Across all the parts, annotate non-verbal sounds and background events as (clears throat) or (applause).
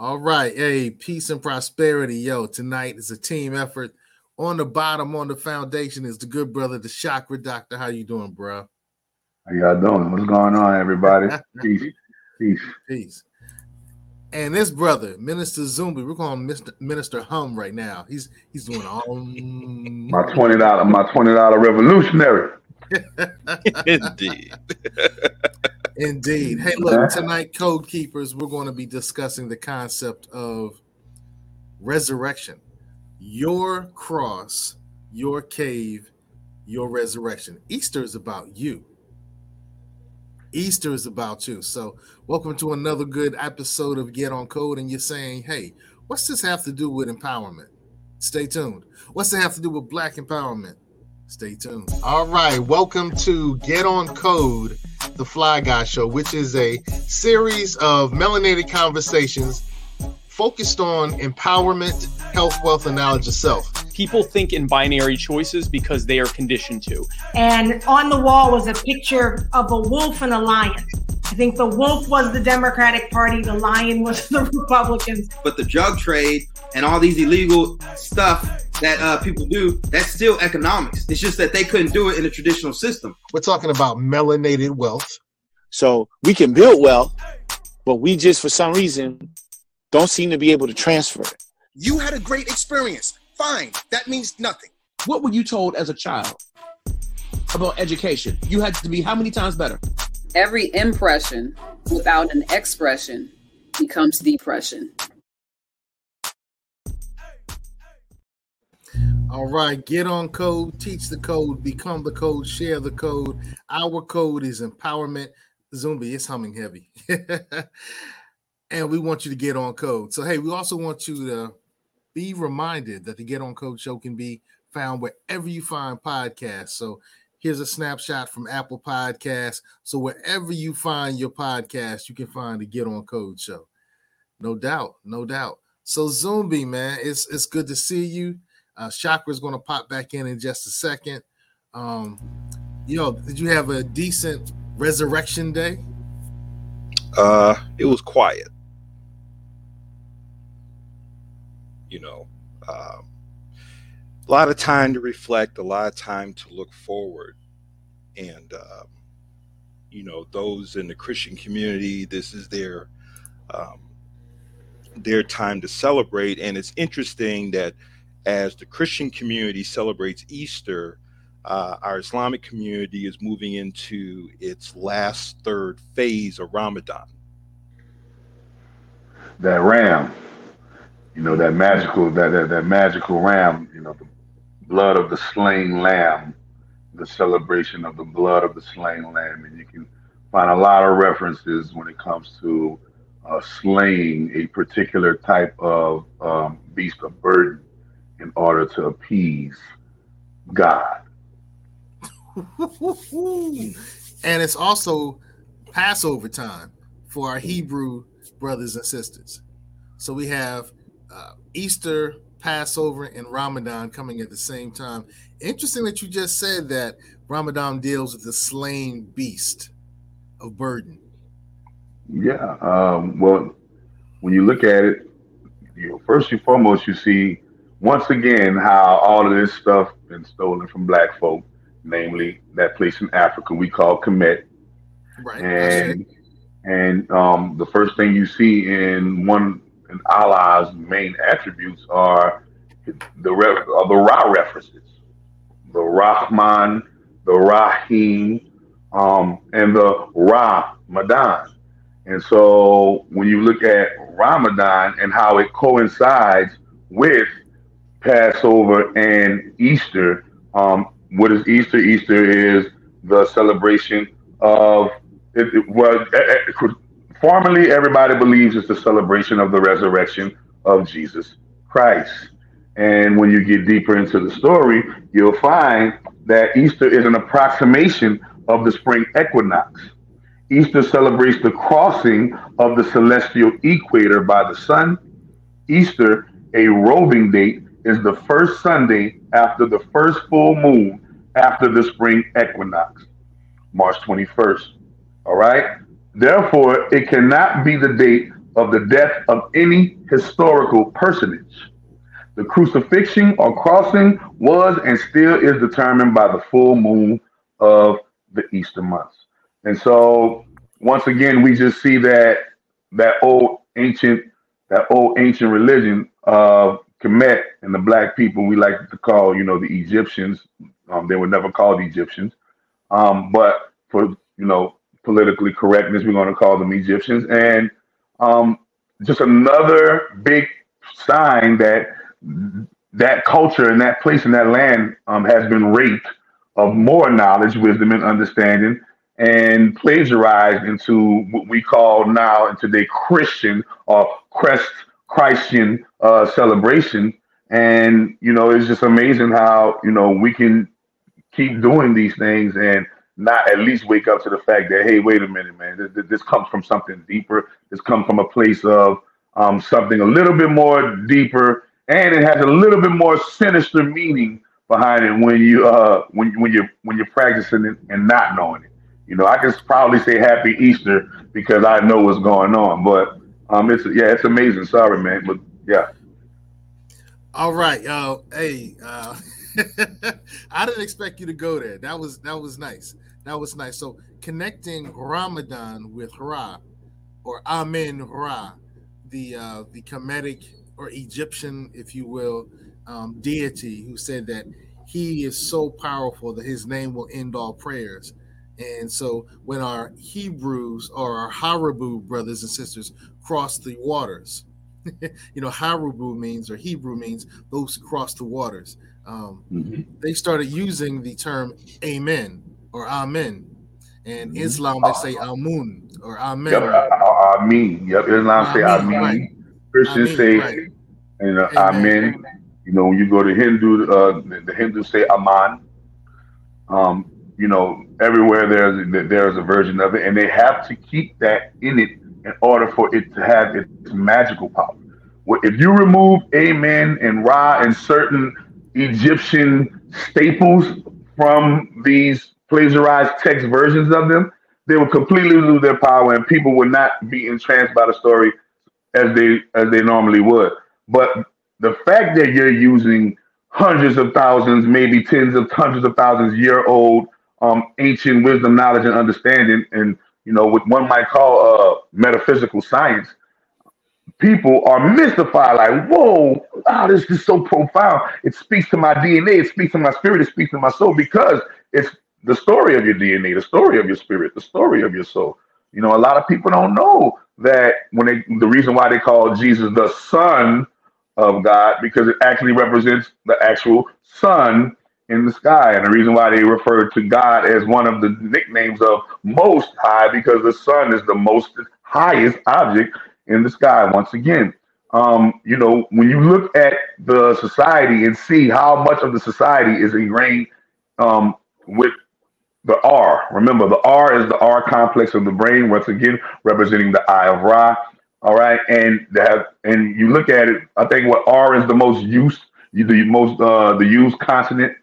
All right. Hey, peace and prosperity. Yo, tonight is a team effort. On the bottom, on the foundation, is the good brother, the chakra doctor. How you doing, bro? How y'all doing? What's going on, everybody? (laughs) Peace. Peace. Peace. And this brother, Minister Zumbi, we're calling Mr. Minister Hum right now. He's he's doing all (laughs) my twenty dollar my twenty dollar revolutionary. (laughs) Indeed. Indeed. Hey, look, tonight, Code Keepers, we're going to be discussing the concept of resurrection. Your cross, your cave, your resurrection. Easter is about you. Easter is about you. So, welcome to another good episode of Get on Code. And you're saying, hey, what's this have to do with empowerment? Stay tuned. What's it have to do with black empowerment? Stay tuned. All right. Welcome to Get on Code, the Fly Guy Show, which is a series of melanated conversations focused on empowerment, health, wealth, and knowledge of self. People think in binary choices because they are conditioned to. And on the wall was a picture of a wolf and a lion. I think the wolf was the Democratic Party, the lion was (laughs) the Republicans. But the drug trade and all these illegal stuff that uh, people do, that's still economics. It's just that they couldn't do it in a traditional system. We're talking about melanated wealth. So we can build wealth, but we just, for some reason, don't seem to be able to transfer it. You had a great experience. Fine. That means nothing. What were you told as a child about education? You had to be how many times better? Every impression without an expression becomes depression. All right, get on code, teach the code, become the code, share the code. Our code is empowerment. Zumbi, it's humming heavy. (laughs) and we want you to get on code. So, hey, we also want you to be reminded that the Get On Code show can be found wherever you find podcasts. So, here's a snapshot from Apple Podcasts. So, wherever you find your podcast, you can find the Get On Code show. No doubt, no doubt. So, Zumbi, man, it's it's good to see you. Uh, Chakra's going to pop back in in just a second. Um, yo, did you have a decent resurrection day? Uh, it was quiet. you know, um, a lot of time to reflect, a lot of time to look forward. And, um, you know, those in the Christian community, this is their um, their time to celebrate. And it's interesting that as the Christian community celebrates Easter, uh, our Islamic community is moving into its last third phase of Ramadan. That ram you know that magical that, that that magical ram you know the blood of the slain lamb the celebration of the blood of the slain lamb and you can find a lot of references when it comes to uh, slaying a particular type of um, beast of burden in order to appease god (laughs) and it's also passover time for our hebrew brothers and sisters so we have uh, Easter, Passover, and Ramadan coming at the same time. Interesting that you just said that Ramadan deals with the slain beast of burden. Yeah. Um, well, when you look at it, you know, first and foremost, you see once again how all of this stuff been stolen from black folk, namely that place in Africa we call Kemet. Right. And and um, the first thing you see in one and Allah's main attributes are the are the Ra references, the Rahman, the Rahim, um, and the Ramadan. And so when you look at Ramadan and how it coincides with Passover and Easter, um, what is Easter? Easter is the celebration of it, it, well, Formerly, everybody believes it's the celebration of the resurrection of Jesus Christ. And when you get deeper into the story, you'll find that Easter is an approximation of the spring equinox. Easter celebrates the crossing of the celestial equator by the sun. Easter, a roving date, is the first Sunday after the first full moon after the spring equinox, March 21st. All right? Therefore, it cannot be the date of the death of any historical personage. The crucifixion or crossing was and still is determined by the full moon of the Easter months. And so once again, we just see that that old ancient that old ancient religion of Kemet and the black people we like to call, you know, the Egyptians. Um, they were never called Egyptians. Um, but for you know politically correctness, we're going to call them Egyptians. And um, just another big sign that that culture and that place and that land um, has been raped of more knowledge, wisdom, and understanding, and plagiarized into what we call now and today Christian or Crest Christian uh, celebration. And you know, it's just amazing how you know we can keep doing these things and not at least wake up to the fact that hey, wait a minute, man, this, this comes from something deeper. This comes from a place of um, something a little bit more deeper, and it has a little bit more sinister meaning behind it when you uh when when you when you're practicing it and not knowing it. You know, I can probably say Happy Easter because I know what's going on, but um, it's yeah, it's amazing. Sorry, man, but yeah. All right, uh, hey, uh, (laughs) I didn't expect you to go there. That was that was nice. That was nice. So connecting Ramadan with Ra, or Amen Ra, the uh, the Kemetic or Egyptian, if you will, um, deity who said that he is so powerful that his name will end all prayers. And so when our Hebrews or our Haribu brothers and sisters cross the waters, (laughs) you know, Harubu means or Hebrew means those who cross the waters. Um, mm-hmm. They started using the term Amen or Amen. And mm-hmm. Islam, they say Amun or Amen. Yep, uh, Amen. Yep, Islam say Amen. Right. Christians say right. and, uh, Amen. Amen. You know, when you go to Hindu, uh, the Hindus say Aman. Um, you know, everywhere there's there's a version of it, and they have to keep that in it in order for it to have its magical power. If you remove Amen and Ra and certain Egyptian staples from these plagiarized text versions of them, they will completely lose their power, and people would not be entranced by the story as they as they normally would. But the fact that you're using hundreds of thousands, maybe tens of hundreds of thousands year old um, ancient wisdom, knowledge, and understanding, and you know, what one might call uh, metaphysical science, people are mystified. Like, whoa, wow, this is so profound. It speaks to my DNA. It speaks to my spirit. It speaks to my soul because it's the story of your DNA, the story of your spirit, the story of your soul. You know, a lot of people don't know that when they the reason why they call Jesus the Son of God because it actually represents the actual Son in the sky. And the reason why they refer to God as one of the nicknames of Most High, because the sun is the most highest object in the sky. Once again, um, you know, when you look at the society and see how much of the society is ingrained um, with the R. Remember, the R is the R complex of the brain, once again, representing the eye of Ra. All right, and have and you look at it. I think what R is the most used, the most uh, the used consonant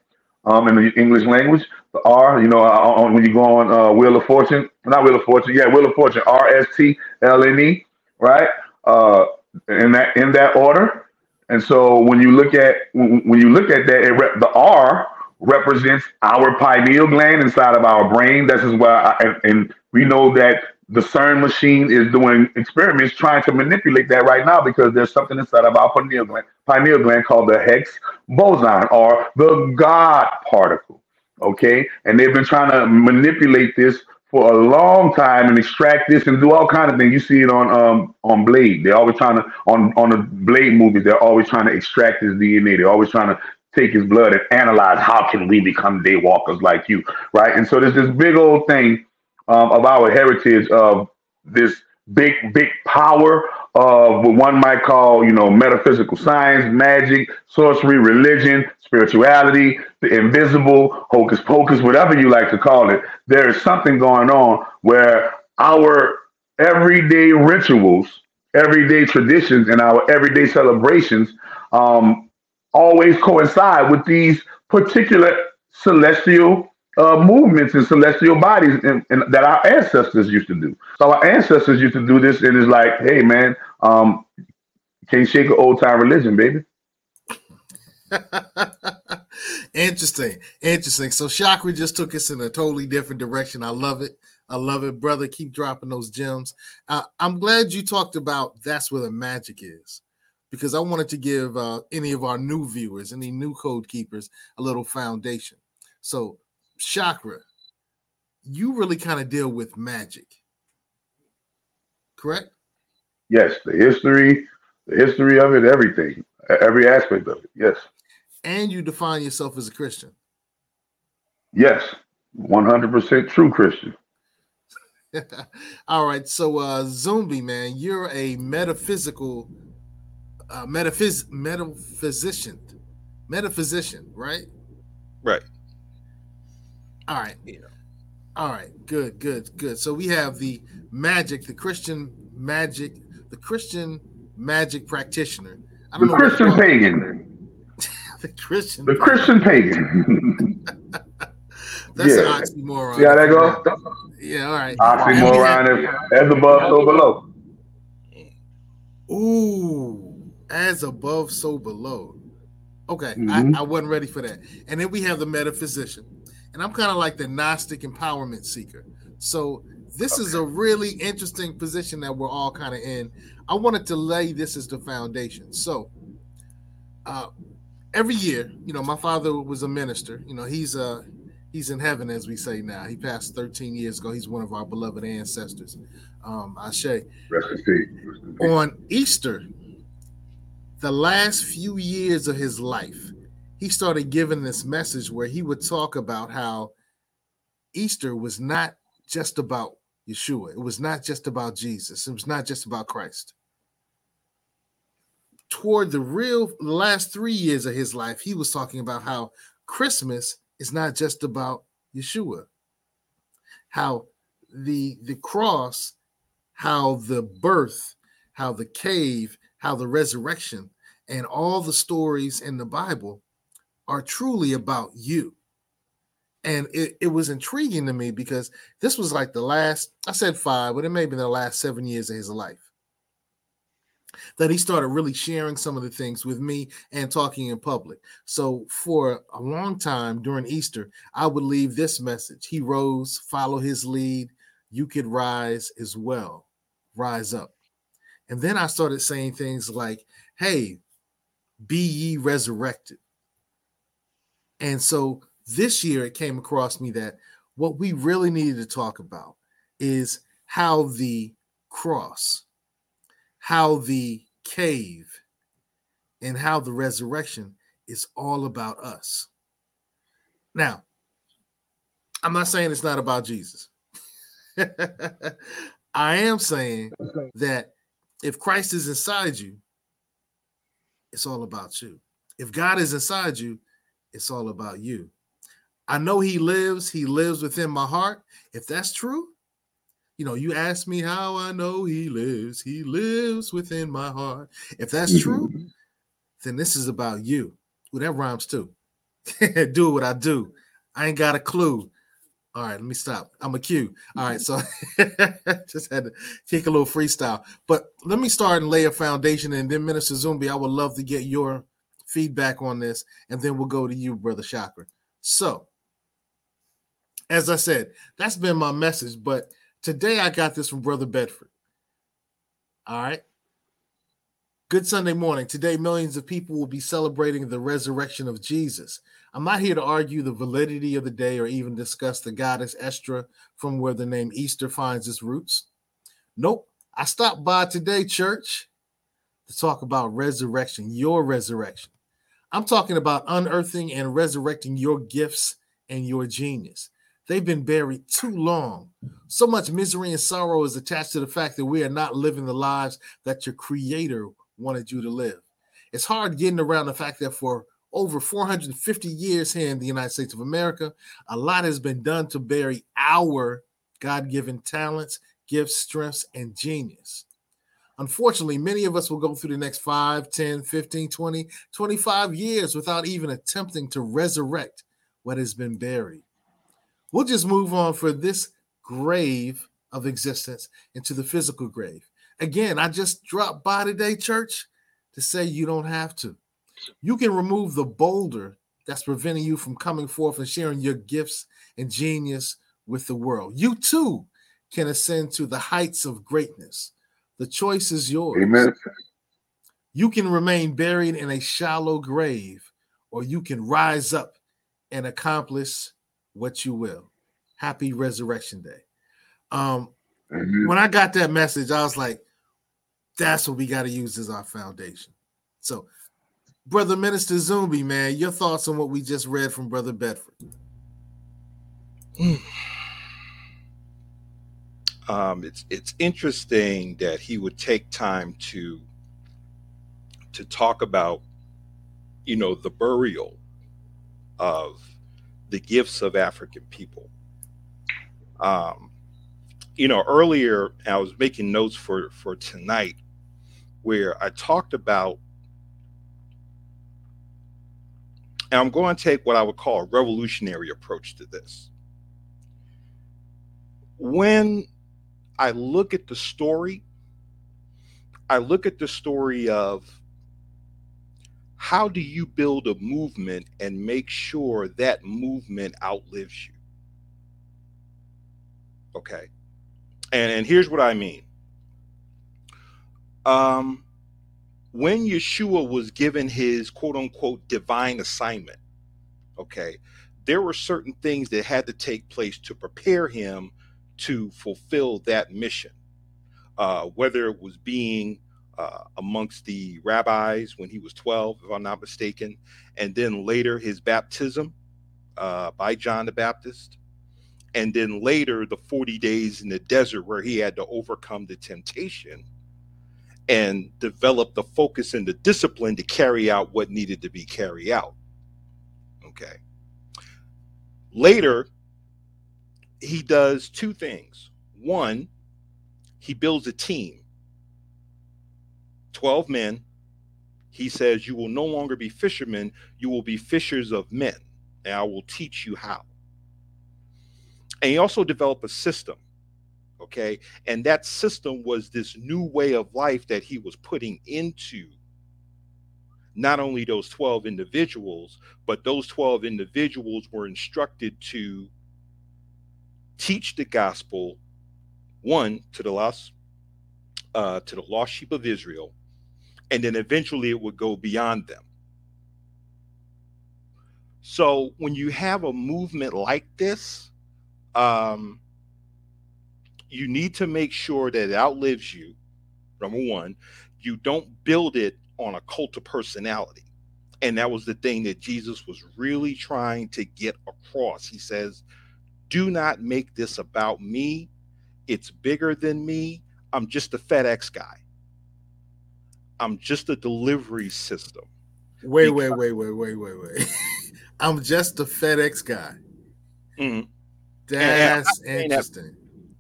um, in the English language. The R, you know, on, when you go on uh, Wheel of Fortune, not Wheel of Fortune, yeah, Wheel of Fortune, R S T L N E, right? Uh, in that in that order. And so when you look at when you look at that, rep, the R represents our pineal gland inside of our brain. This is why, I, and, and we know that the CERN machine is doing experiments trying to manipulate that right now because there's something inside of our pineal gland, pineal gland called the Higgs boson or the God particle. Okay, and they've been trying to manipulate this for a long time and extract this and do all kind of things. You see it on um on Blade. They're always trying to on on the Blade movies. They're always trying to extract his DNA. They're always trying to take his blood and analyze how can we become daywalkers like you, right? And so there's this big old thing um, of our heritage of this big, big power of what one might call, you know, metaphysical science, magic, sorcery, religion, spirituality, the invisible, hocus pocus, whatever you like to call it. There is something going on where our everyday rituals, everyday traditions, and our everyday celebrations um, always coincide with these particular celestial uh, movements and celestial bodies and, and that our ancestors used to do. So our ancestors used to do this, and it's like, hey man, um, can't shake an old time religion, baby. (laughs) interesting, interesting. So Chakra just took us in a totally different direction. I love it. I love it, brother. Keep dropping those gems. Uh, I'm glad you talked about that's where the magic is, because I wanted to give uh, any of our new viewers, any new code keepers, a little foundation. So, Chakra, you really kind of deal with magic, correct? Yes, the history, the history of it, everything, every aspect of it. Yes. And you define yourself as a Christian. Yes, 100% true Christian. (laughs) All right. So uh Zumbi, man, you're a metaphysical uh metaphys metaphysician. Metaphysician, right? Right. All right. All right. Good, good, good. So we have the magic, the Christian magic, the Christian magic practitioner. I don't the know Christian pagan. (laughs) the Christian The Christian pagan. (laughs) That's yeah. an oxymoron. See how that goes? Yeah, all right. Oxymoron is as above, so below. Ooh, as above, so below. Okay, mm-hmm. I, I wasn't ready for that. And then we have the metaphysician. And I'm kind of like the Gnostic empowerment seeker. So this okay. is a really interesting position that we're all kind of in. I wanted to lay this as the foundation. So uh every year, you know, my father was a minister. You know, he's a he's in heaven, as we say now. He passed 13 years ago. He's one of our beloved ancestors. Um, Ashe. Rest in peace. On Easter, the last few years of his life, he started giving this message where he would talk about how Easter was not just about Yeshua. It was not just about Jesus. It was not just about Christ. Toward the real last three years of his life, he was talking about how Christmas is not just about Yeshua. How the the cross, how the birth, how the cave, how the resurrection, and all the stories in the Bible are truly about you. And it, it was intriguing to me because this was like the last, I said five, but it may have been the last seven years of his life that he started really sharing some of the things with me and talking in public. So for a long time during Easter, I would leave this message. He rose, follow his lead. You could rise as well. Rise up. And then I started saying things like, hey, be ye resurrected. And so this year it came across me that what we really needed to talk about is how the cross how the cave and how the resurrection is all about us. Now, I'm not saying it's not about Jesus. (laughs) I am saying that if Christ is inside you, it's all about you. If God is inside you, it's all about you. I know He lives, He lives within my heart. If that's true, you know, you ask me how I know he lives. He lives within my heart. If that's true, mm-hmm. then this is about you. Well, that rhymes too. (laughs) do what I do. I ain't got a clue. All right, let me stop. I'm a cue. All right, so (laughs) just had to take a little freestyle. But let me start and lay a foundation, and then Minister Zumbi, I would love to get your feedback on this, and then we'll go to you, Brother Chakra. So, as I said, that's been my message, but Today I got this from Brother Bedford. All right. Good Sunday morning. Today, millions of people will be celebrating the resurrection of Jesus. I'm not here to argue the validity of the day or even discuss the goddess Estra from where the name Easter finds its roots. Nope. I stopped by today, church, to talk about resurrection, your resurrection. I'm talking about unearthing and resurrecting your gifts and your genius. They've been buried too long. So much misery and sorrow is attached to the fact that we are not living the lives that your creator wanted you to live. It's hard getting around the fact that for over 450 years here in the United States of America, a lot has been done to bury our God given talents, gifts, strengths, and genius. Unfortunately, many of us will go through the next 5, 10, 15, 20, 25 years without even attempting to resurrect what has been buried. We'll just move on for this grave of existence into the physical grave. Again, I just dropped by today, church, to say you don't have to. You can remove the boulder that's preventing you from coming forth and sharing your gifts and genius with the world. You too can ascend to the heights of greatness. The choice is yours. Amen. You can remain buried in a shallow grave, or you can rise up and accomplish what you will. Happy Resurrection Day. Um, Amen. when I got that message, I was like, that's what we got to use as our foundation. So, Brother Minister Zumbi, man, your thoughts on what we just read from Brother Bedford? Um, it's it's interesting that he would take time to to talk about you know the burial of the gifts of African people. Um, you know, earlier I was making notes for for tonight where I talked about, and I'm going to take what I would call a revolutionary approach to this. When I look at the story, I look at the story of how do you build a movement and make sure that movement outlives you? Okay. And, and here's what I mean. Um, when Yeshua was given his quote unquote divine assignment, okay, there were certain things that had to take place to prepare him to fulfill that mission. Uh, whether it was being uh, amongst the rabbis when he was 12, if I'm not mistaken, and then later his baptism uh, by John the Baptist, and then later the 40 days in the desert where he had to overcome the temptation and develop the focus and the discipline to carry out what needed to be carried out. Okay. Later, he does two things. One, he builds a team 12 men. He says, You will no longer be fishermen, you will be fishers of men, and I will teach you how. And he also developed a system. Okay. And that system was this new way of life that he was putting into not only those 12 individuals, but those 12 individuals were instructed to teach the gospel one to the lost uh, to the lost sheep of Israel, and then eventually it would go beyond them. So when you have a movement like this, um, you need to make sure that it outlives you. Number one, you don't build it on a cult of personality. And that was the thing that Jesus was really trying to get across. He says, Do not make this about me. It's bigger than me. I'm just a FedEx guy. I'm just a delivery system. Wait, wait, wait, wait, wait, wait, wait. (laughs) I'm just a FedEx guy. Mhm. That's And saying that- interesting.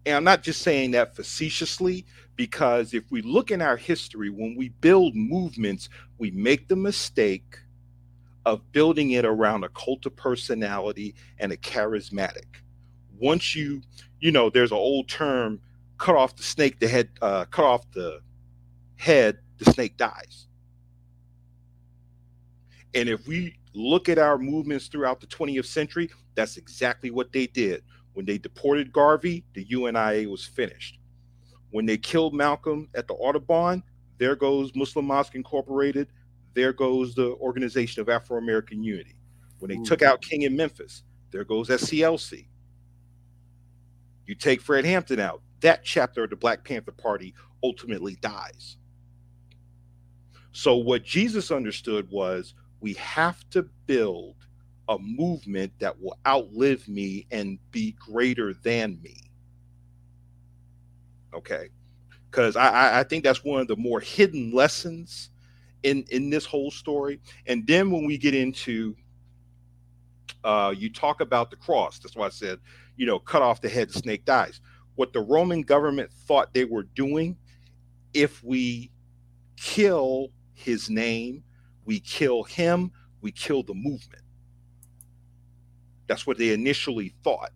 And I'm not just saying that facetiously, because if we look in our history, when we build movements, we make the mistake of building it around a cult of personality and a charismatic. Once you, you know, there's an old term, cut off the snake, the head, uh, cut off the head, the snake dies. And if we look at our movements throughout the 20th century, that's exactly what they did. When they deported Garvey, the UNIA was finished. When they killed Malcolm at the Audubon, there goes Muslim Mosque Incorporated. There goes the Organization of Afro American Unity. When they took out King in Memphis, there goes SCLC. You take Fred Hampton out, that chapter of the Black Panther Party ultimately dies. So, what Jesus understood was we have to build a movement that will outlive me and be greater than me. Okay. Because I, I, think that's one of the more hidden lessons in, in this whole story. And then when we get into, uh, you talk about the cross, that's why I said, you know, cut off the head, the snake dies. What the Roman government thought they were doing, if we kill his name, we kill him, we kill the movement. That's what they initially thought.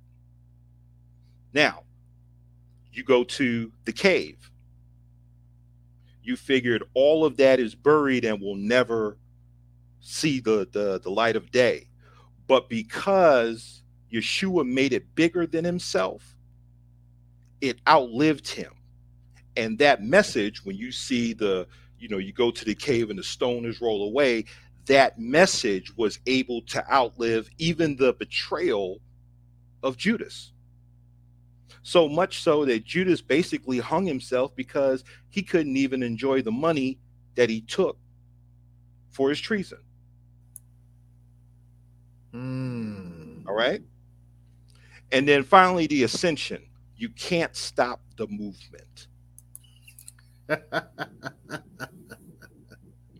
Now, you go to the cave. You figured all of that is buried and will never see the, the, the light of day. But because Yeshua made it bigger than himself, it outlived him. And that message, when you see the, you know, you go to the cave and the stone is rolled away, that message was able to outlive even the betrayal of Judas. So much so that Judas basically hung himself because he couldn't even enjoy the money that he took for his treason. Mm. All right. And then finally, the ascension. You can't stop the movement. (laughs)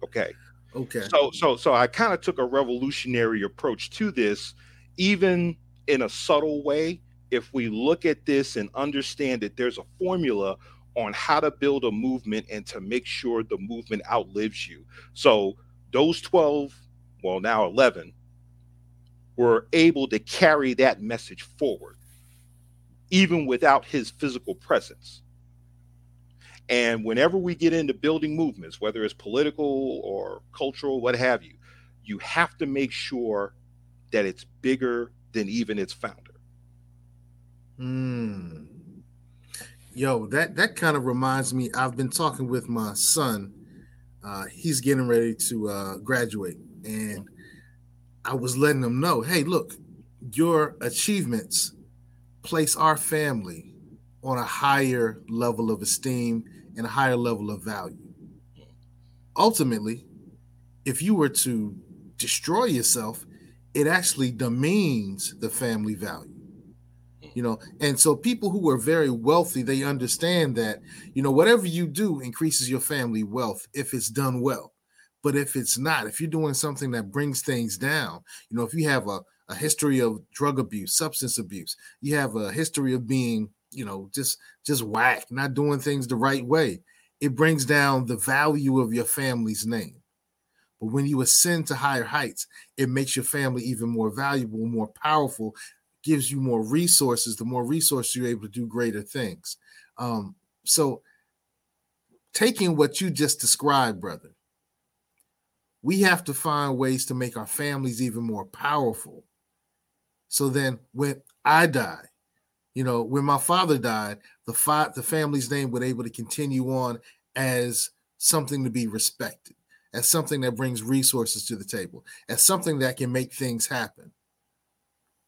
okay. Okay. So so so I kind of took a revolutionary approach to this, even in a subtle way. If we look at this and understand that there's a formula on how to build a movement and to make sure the movement outlives you. So those 12, well now 11, were able to carry that message forward, even without his physical presence. And whenever we get into building movements, whether it's political or cultural, what have you, you have to make sure that it's bigger than even its founder. Hmm. Yo, that that kind of reminds me. I've been talking with my son. Uh, he's getting ready to uh, graduate, and I was letting them know, hey, look, your achievements place our family on a higher level of esteem and a higher level of value. Ultimately, if you were to destroy yourself, it actually demeans the family value. You know, and so people who are very wealthy, they understand that, you know, whatever you do increases your family wealth if it's done well. But if it's not, if you're doing something that brings things down, you know, if you have a, a history of drug abuse, substance abuse, you have a history of being, you know, just just whack, not doing things the right way, it brings down the value of your family's name. But when you ascend to higher heights, it makes your family even more valuable, more powerful, gives you more resources. The more resources you're able to do greater things. Um, so, taking what you just described, brother, we have to find ways to make our families even more powerful. So then, when I die, you know, when my father died, the fi- the family's name would able to continue on as something to be respected, as something that brings resources to the table, as something that can make things happen.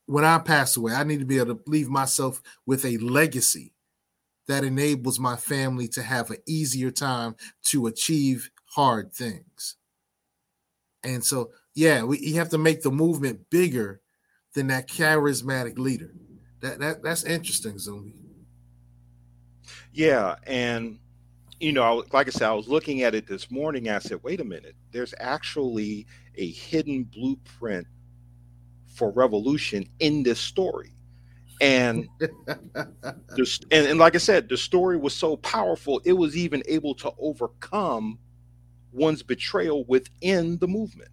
When I pass away, I need to be able to leave myself with a legacy that enables my family to have an easier time to achieve hard things. And so, yeah, we you have to make the movement bigger than that charismatic leader. That that that's interesting, Zumbi. Yeah, and you know, like I said, I was looking at it this morning. I said, wait a minute, there's actually a hidden blueprint for revolution in this story. And (laughs) this, and, and like I said, the story was so powerful, it was even able to overcome one's betrayal within the movement.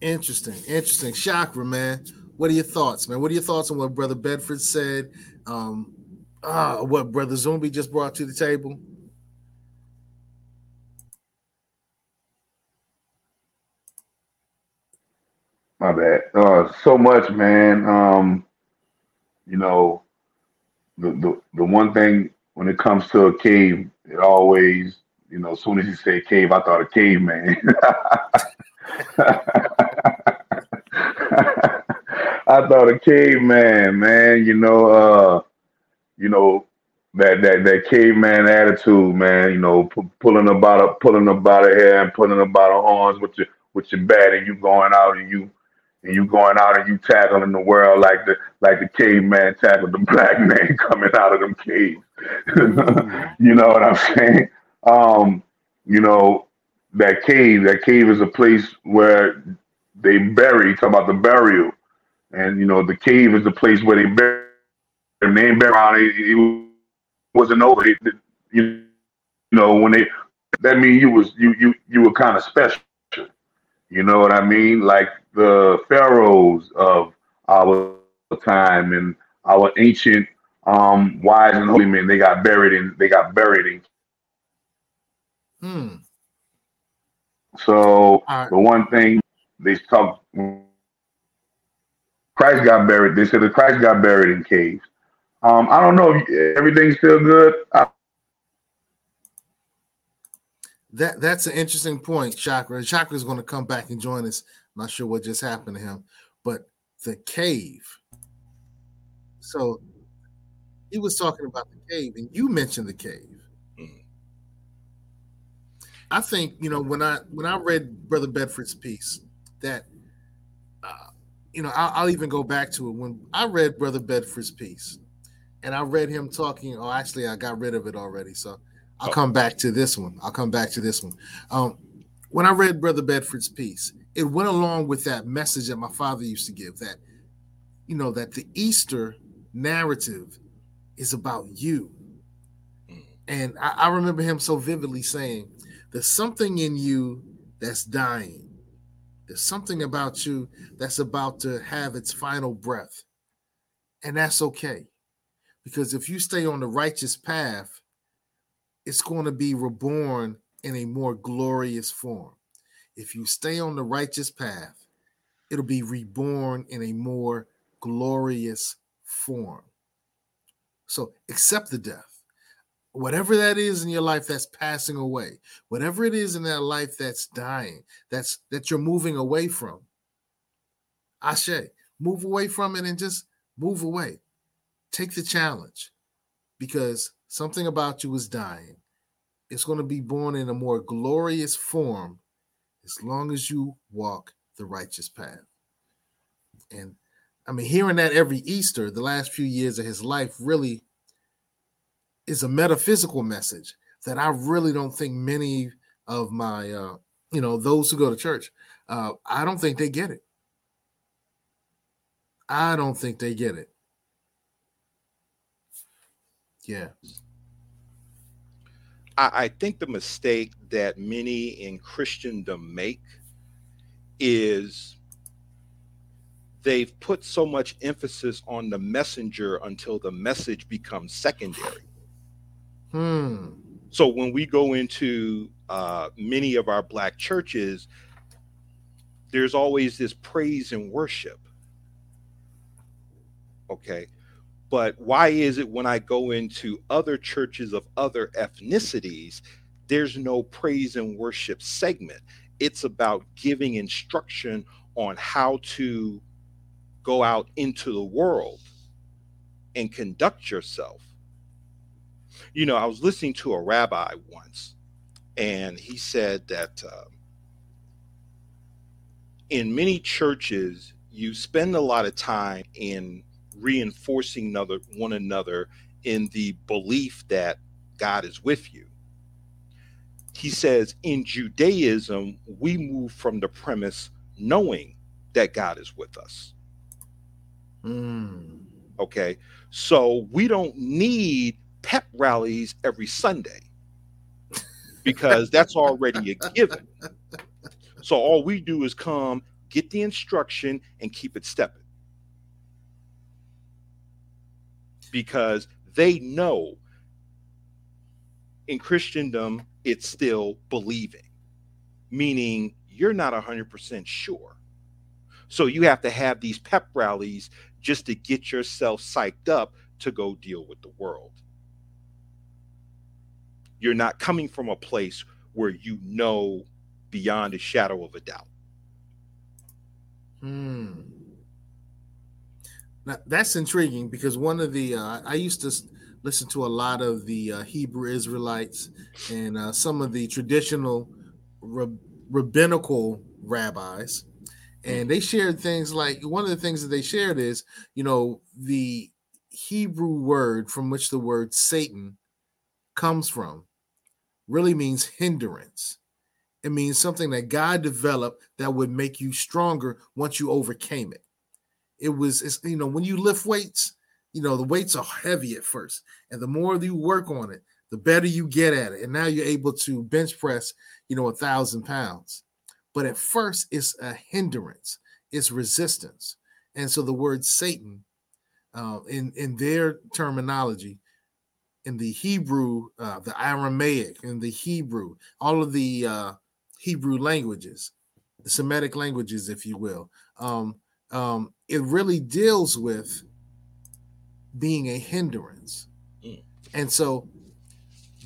Interesting, interesting. Chakra, man. What are your thoughts, man? What are your thoughts on what Brother Bedford said? Um, uh, what Brother Zumbi just brought to the table? My bad. Uh, so much, man. Um, you know, the, the the one thing when it comes to a cave, it always, you know, as soon as you say cave, I thought of caveman. (laughs) I thought a caveman, man. You know, uh, you know that that that caveman attitude, man. You know, pu- pulling about a pulling about a hair and pulling about a horns with your with your bat, and you going out and you and you going out and you tackling the world like the like the caveman tackled the (laughs) black man coming out of them caves. (laughs) you know what I'm saying? Um, you know that cave. That cave is a place where they bury. Talk about the burial, and you know the cave is the place where they bury. Them. They bury around. It, it wasn't over. It, you know when they. That mean you was you you you were kind of special. You know what I mean? Like the pharaohs of our time and our ancient um, wise and holy men they got buried in they got buried in. Hmm. So Alright. the one thing they talk Christ got buried. They said that Christ got buried in caves. Um, I don't know if everything's still good. I, That that's an interesting point, Chakra. Chakra is going to come back and join us. Not sure what just happened to him, but the cave. So he was talking about the cave, and you mentioned the cave. Mhm. I think you know when I when I read Brother Bedford's piece that uh, you know I'll, I'll even go back to it when I read Brother Bedford's piece, and I read him talking. Oh, actually, I got rid of it already, so I'll Oh. come back to this one. I'll come back to this one. Um, when I read Brother Bedford's piece, it went along with that message that my father used to give. That you know that the Easter narrative is about you. Mm. And I, I remember him so vividly saying, There's something in you that's dying. There's something about you that's about to have its final breath. And that's okay. Because if you stay on the righteous path, it's going to be reborn in a more glorious form. If you stay on the righteous path, it'll be reborn in a more glorious form. So accept the death. Whatever that is in your life that's passing away, whatever it is in that life that's dying, that's that you're moving away from. Ashe, move away from it and just move away. Take the challenge because something about you is dying. It's going to be born in a more glorious form as long as you walk the righteous path. And I mean, hearing that every Easter, the last few years of his life really is a metaphysical message that I really don't think many of my, uh, you know, those who go to church, uh, I don't think they get it. I don't think they get it. Yeah. I, I think the mistake that many in Christendom make is they've put so much emphasis on the messenger until the message becomes secondary. Hmm. So when we go into uh, many of our black churches, there's always this praise and worship. Okay. But why is it when I go into other churches of other ethnicities, there's no praise and worship segment? It's about giving instruction on how to go out into the world and conduct yourself. You know, I was listening to a rabbi once, and he said that um, in many churches, you spend a lot of time in reinforcing another, one another in the belief that God is with you. He says in Judaism, we move from the premise knowing that God is with us. Hmm. Okay. So we don't need pep rallies every Sunday because that's already a given. So all we do is come, get the instruction, and keep it stepping. Because they know in Christendom, it's still believing, meaning you're not 100% sure. So you have to have these pep rallies just to get yourself psyched up to go deal with the world. You're not coming from a place where you know beyond a shadow of a doubt. Hmm. Now, that's intriguing because one of the uh, I used to listen to a lot of the uh, Hebrew Israelites and uh, some of the traditional rab- rabbinical rabbis, and they shared things like one of the things that they shared is you know the Hebrew word from which the word Satan comes from really means hindrance. It means something that God developed that would make you stronger once you overcame it. It was, you know, when you lift weights, you know, the weights are heavy at first. And the more you work on it, the better you get at it. And now you're able to bench press, you know, a thousand pounds. But at first, it's a hindrance, it's resistance. And so the word Satan uh, in in their terminology, in the Hebrew, uh, the Aramaic, in the Hebrew, all of the uh, Hebrew languages, the Semitic languages, if you will, um, um, it really deals with being a hindrance. Mm. And so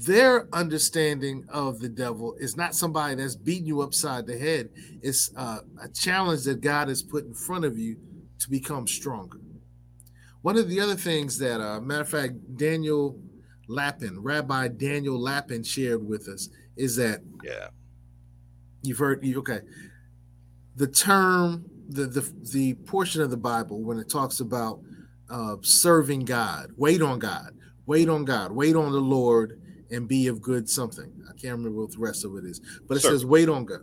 their understanding of the devil is not somebody that's beating you upside the head. It's uh, a challenge that God has put in front of you to become stronger. One of the other things that, uh, matter of fact, Daniel Lapin, Rabbi Daniel Lapin shared with us is that Yeah. you've heard you okay. The term, the the the portion of the Bible when it talks about uh, serving God, wait on God, wait on God, wait on the Lord, and be of good something. I can't remember what the rest of it is, but it Sir. says wait on God.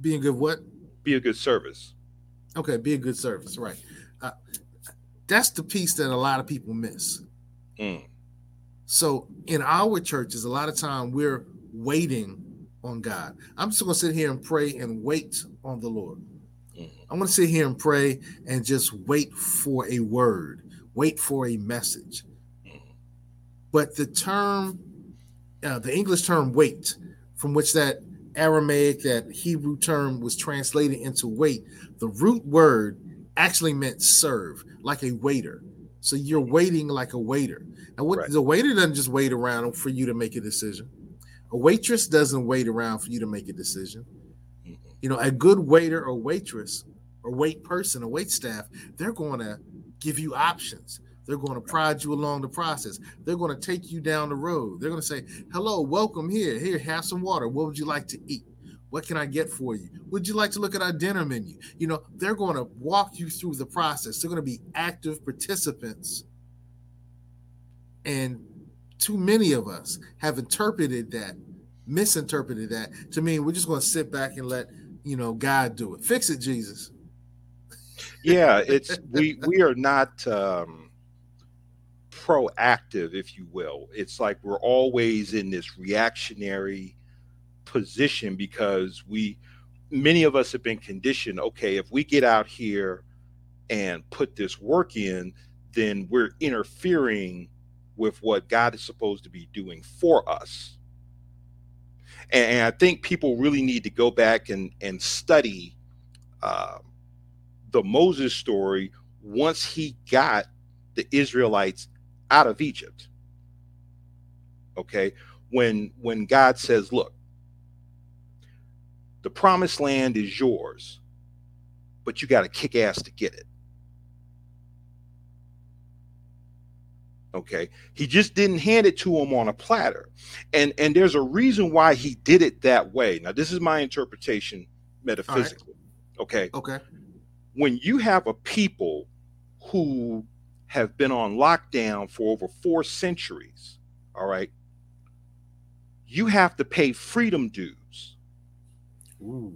Be, a good what? Be a good service. Okay, be a good service, right? Uh, that's the piece that a lot of people miss. Mm. So in our churches, a lot of time we're waiting on God. I'm just gonna sit here and pray and wait on the Lord. Mm-hmm. I'm gonna sit here and pray and just wait for a word, wait for a message. Mm-hmm. But the term, uh, the English term wait, from which that Aramaic, that Hebrew term was translated into wait, the root word actually meant serve, like a waiter. So you're mm-hmm. waiting like a waiter. And what Right. the waiter doesn't just wait around for you to make a decision. A waitress doesn't wait around for you to make a decision. You know, a good waiter or waitress or wait person or wait staff, they're going to give you options. They're going to prod you along the process. They're going to take you down the road. They're going to say, "Hello, welcome here. Here, have some water. What would you like to eat? What can I get for you? Would you like to look at our dinner menu?" You know, they're going to walk you through the process. They're going to be active participants. And too many of us have interpreted that, misinterpreted that to mean we're just going to sit back and let you know God do it. Fix it, Jesus. yeah (laughs) it's we we are not um proactive if you will it's like we're always in this reactionary position because we many of us have been conditioned okay if we get out here and put this work in then we're interfering with what god is supposed to be doing for us and, and i think people really need to go back and and study uh, the Moses story once he got the Israelites out of Egypt. Okay? When when God says, "Look, the promised land is yours, but you got to kick ass to get it." Okay? He just didn't hand it to him on a platter. And and there's a reason why he did it that way. Now, this is my interpretation metaphysically. Okay? Okay. when you have a people who have been on lockdown for over four centuries, all right, you have to pay freedom dues. Ooh.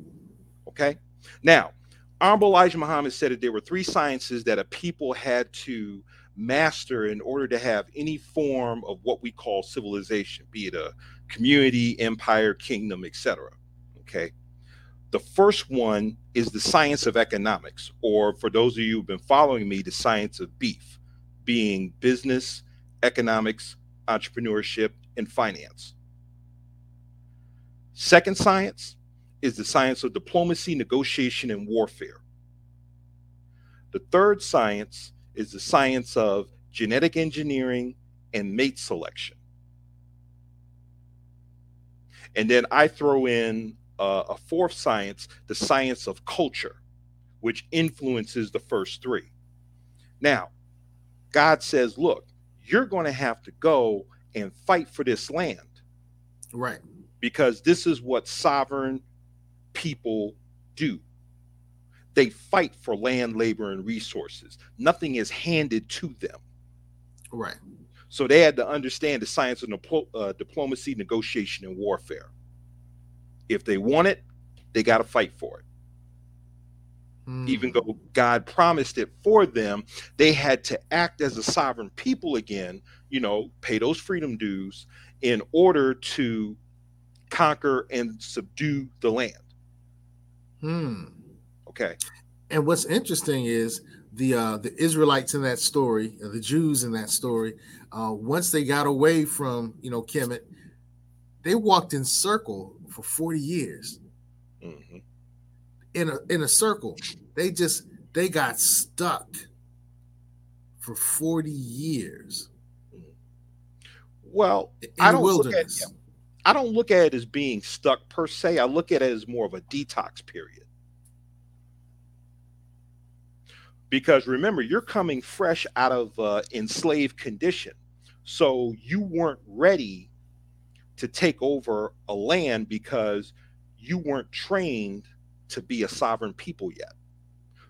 Okay. Now, Honorable Elijah Muhammad said that there were three sciences that a people had to master in order to have any form of what we call civilization, be it a community, empire, kingdom, etc. Okay. The first one is the science of economics, or for those of you who've been following me, the science of beef, being business, economics, entrepreneurship, and finance. Second science is the science of diplomacy, negotiation, and warfare. The third science is the science of genetic engineering and mate selection. And then I throw in uh, a fourth science, the science of culture, which influences the first three. Now, God says, look, you're going to have to go and fight for this land Right. because this is what sovereign people do. They fight for land, labor, and resources. Nothing is handed to them. Right. So they had to understand the science of diplo- uh, diplomacy, negotiation, and warfare. If they want it, they got to fight for it. Even though God promised it for them, they had to act as a sovereign people again, you know, pay those freedom dues in order to conquer and subdue the land. Hmm. Okay. And what's interesting is the uh, the Israelites in that story, uh, the Jews in that story, uh, once they got away from you know Kemet, they walked in circle for forty years. Mhm. In a in a circle, they just they got stuck for forty years Well, in I the don't look at wilderness. I don't look at it as being stuck per se. I look at it as more of a detox period. Because remember, you're coming fresh out of uh, enslaved condition. So you weren't ready to take over a land because you weren't trained to be a sovereign people yet.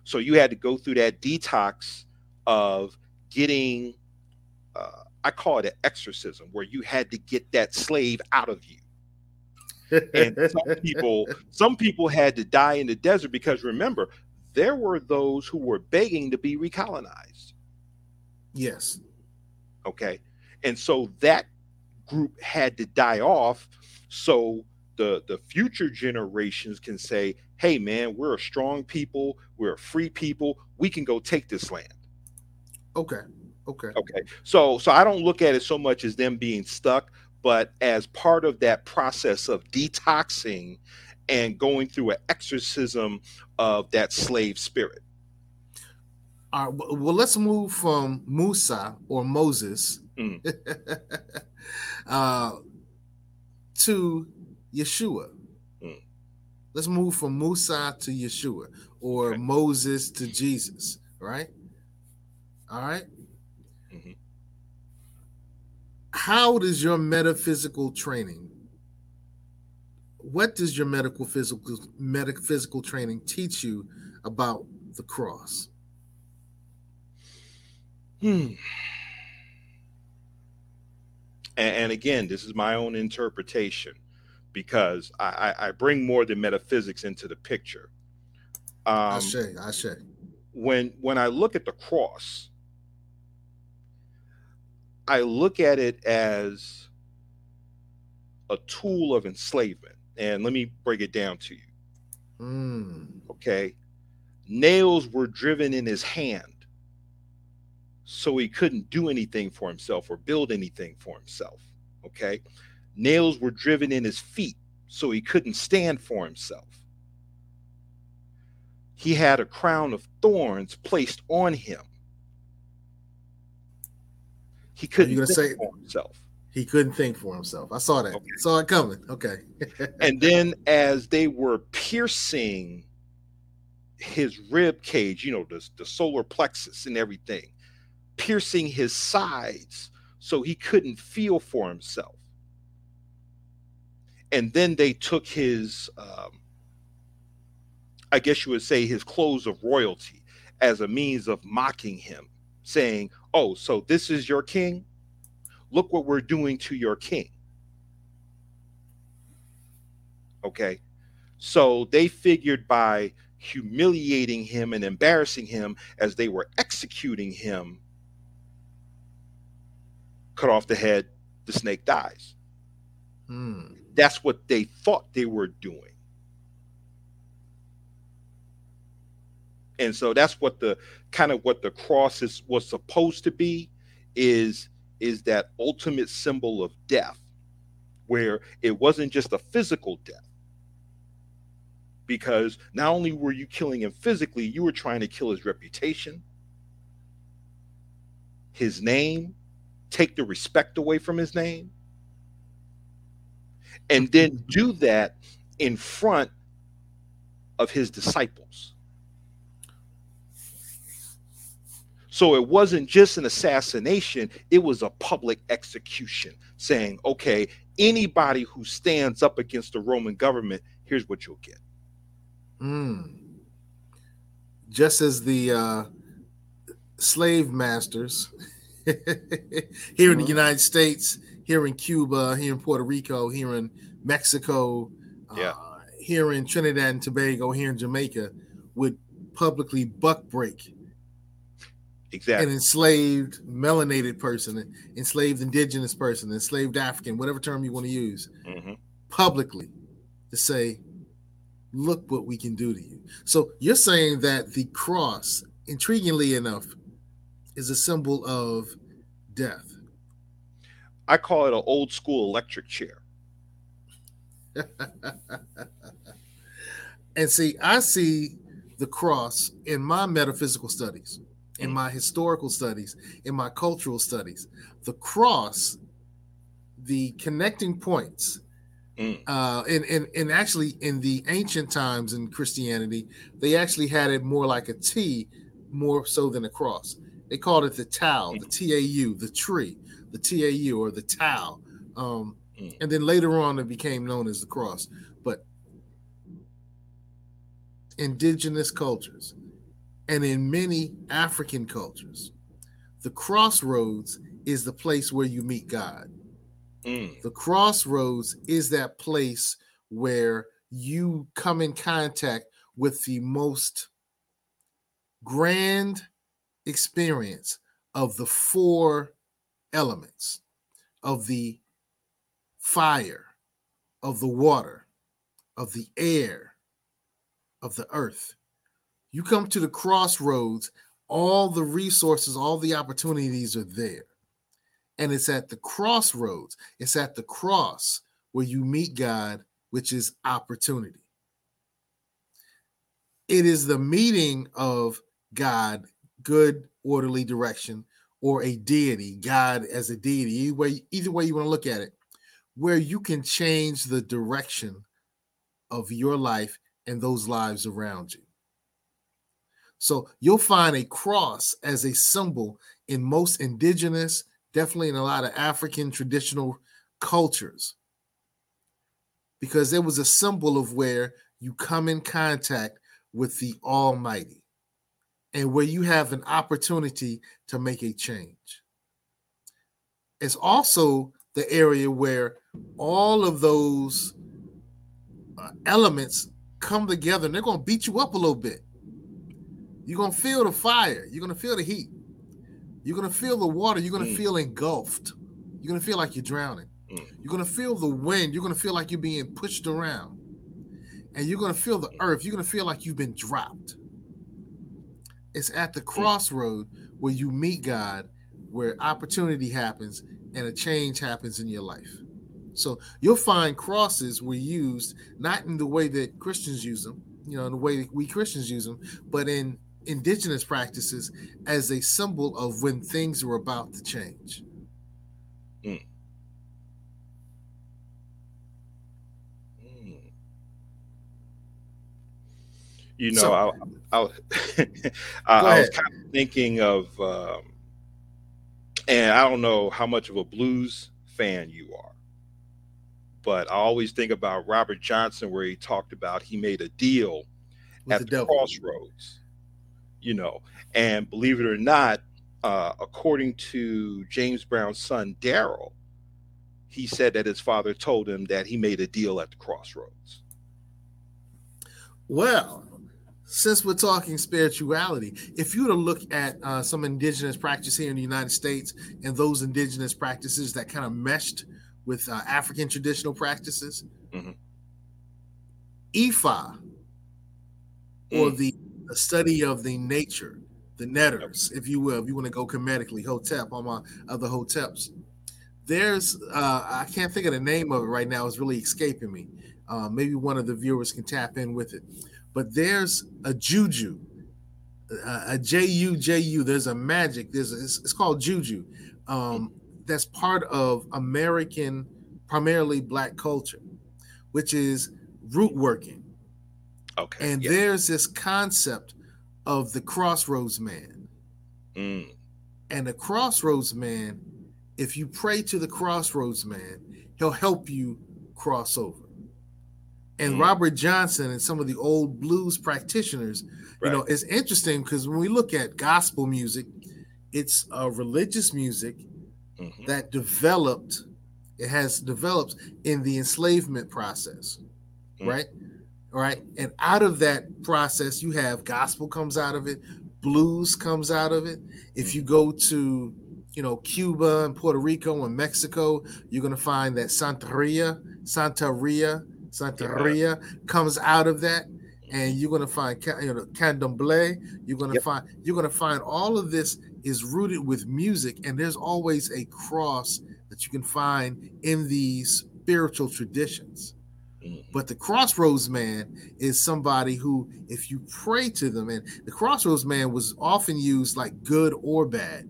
So you had to go through that detox of getting, uh, I call it an exorcism, where you had to get that slave out of you (laughs) and some people some people had to die in the desert because remember there were those who were begging to be recolonized. Yes, okay? And so that group had to die off so the the future generations can say hey man we're a strong people. We're a free people. We can go take this land. Okay, okay, Okay. So so I don't look at it so much as them being stuck, but as part of that process of detoxing and going through an exorcism of that slave spirit. All right, well, let's move from Musa or Moses Mm. (laughs) uh, to Yeshua. Mm. Let's move from Musa to Yeshua or Okay. Moses to Jesus, right? All right. Mhm. How does your metaphysical training? What does your medical physical medical physical training teach you about the cross? Hmm. And, and again, this is my own interpretation because I, I, I bring more than metaphysics into the picture. I Um, say, I say. when when I look at the cross, I look at it as a tool of enslavement. And let me break it down to you. Mm. Okay. Nails were driven in his hand. So he couldn't do anything for himself or build anything for himself. Okay. Nails were driven in his feet. So he couldn't stand for himself. He had a crown of thorns placed on him. He couldn't say- for himself. He couldn't think for himself. I saw that. Okay. Saw it coming. Okay. (laughs) and then as they were piercing his rib cage, you know, the, the solar plexus and everything, piercing his sides so he couldn't feel for himself. And then they took his, um, I guess you would say, his clothes of royalty as a means of mocking him, saying, Oh, so this is your king? Look what we're doing to your king. Okay. So they figured by humiliating him and embarrassing him as they were executing him, cut off the head, the snake dies. Hmm. That's what they thought they were doing. And so that's what the kind of what the cross is was supposed to be is is that ultimate symbol of death where it wasn't just a physical death. Because not only were you killing him physically you were trying to kill his reputation his name take the respect away from his name and then do that in front of his disciples So it wasn't just an assassination, it was a public execution saying, okay, anybody who stands up against the Roman government, here's what you'll get. Hmm. Just as the uh, slave masters (laughs) here in the Mhm. United States, here in Cuba, here in Puerto Rico, here in Mexico, Yeah. uh, here in Trinidad and Tobago, here in Jamaica, would publicly buck break Exactly. an enslaved melanated person, an enslaved indigenous person, enslaved African, whatever term you want to use, Mhm. publicly to say, look what we can do to you. So you're saying that the cross intriguingly enough, is a symbol of death. I call it an old school electric chair. (laughs) and see, I see the cross in my metaphysical studies, in my historical studies, in my cultural studies. The cross, the connecting points, Mm. uh, and, and and actually in the ancient times in Christianity, they actually had it more like a T, more so than a cross. They called it the Tau, the T A U, the tree, the T A U, or the Tau. Um, Mm. and then later on, it became known as the cross. But indigenous cultures and in many African cultures, the crossroads is the place where you meet God. Mm. The crossroads is that place where you come in contact with the most grand experience of the four elements of the fire, of the water, of the air, of the earth. You come to the crossroads, all the resources, all the opportunities are there. And it's at the crossroads, it's at the cross where you meet God, which is opportunity. It is the meeting of God, good, orderly direction, or a deity, God as a deity, either way, either way you want to look at it, where you can change the direction of your life and those lives around you. So you'll find a cross as a symbol in most indigenous, definitely in a lot of African traditional cultures, because it was a symbol of where you come in contact with the Almighty and where you have an opportunity to make a change. It's also the area where all of those uh, elements come together and they're going to beat you up a little bit. You're going to feel the fire, you're going to feel the heat, you're going to feel the water, you're going to Mm. feel engulfed, you're going to feel like you're drowning, Mm. you're going to feel the wind, you're going to feel like you're being pushed around, and you're going to feel the earth, you're going to feel like you've been dropped. It's at the crossroad where you meet God, where opportunity happens and a change happens in your life. So you'll find crosses were used not in the way that Christians use them, you know, in the way that we Christians use them, but in indigenous practices as a symbol of when things were about to change. Mm. You know, So- I, I, was- (laughs) I, I was kind of thinking of, um, and I don't know how much of a blues fan you are, but I always think about Robert Johnson, where he talked about he made a deal With at the the, devil. crossroads, you know, and believe it or not, uh, according to James Brown's son Daryl, he said that his father told him that he made a deal at the crossroads. Well, since we're talking spirituality, if you were to look at uh, some indigenous practice here in the United States and those indigenous practices that kind of meshed with uh, African traditional practices, Mhm. Ifa, or Mm. the, the study of the nature, the netters, if you will, if you want to go comedically, Hotep, all my other Hoteps. There's, uh, I can't think of the name of it right now, it's really escaping me. Uh, maybe one of the viewers can tap in with it. But there's a juju, a, a J U J U. There's a magic. There's a, it's, it's called juju. Um, that's part of American, primarily black culture, which is root working. Okay. And yeah. there's this concept of the crossroads man. Mm. And the crossroads man, if you pray to the crossroads man, he'll help you cross over. And Mm. Robert Johnson and some of the old blues practitioners, you know, it's interesting because when we look at gospel music, it's a religious music Mhm. that developed, it has developed in the enslavement process, Mm. right? Right. And out of that process, you have gospel comes out of it, blues comes out of it. If you go to, you know, Cuba and Puerto Rico and Mexico, you're going to find that Santeria, Santeria, Santeria comes out of that. and you're going to find you know candomblé you're going to Yep. find you're going to find all of this is rooted with music and there's always a cross that you can find in these spiritual traditions. But the crossroads man is somebody who if you pray to them and the crossroads man was often used like good or bad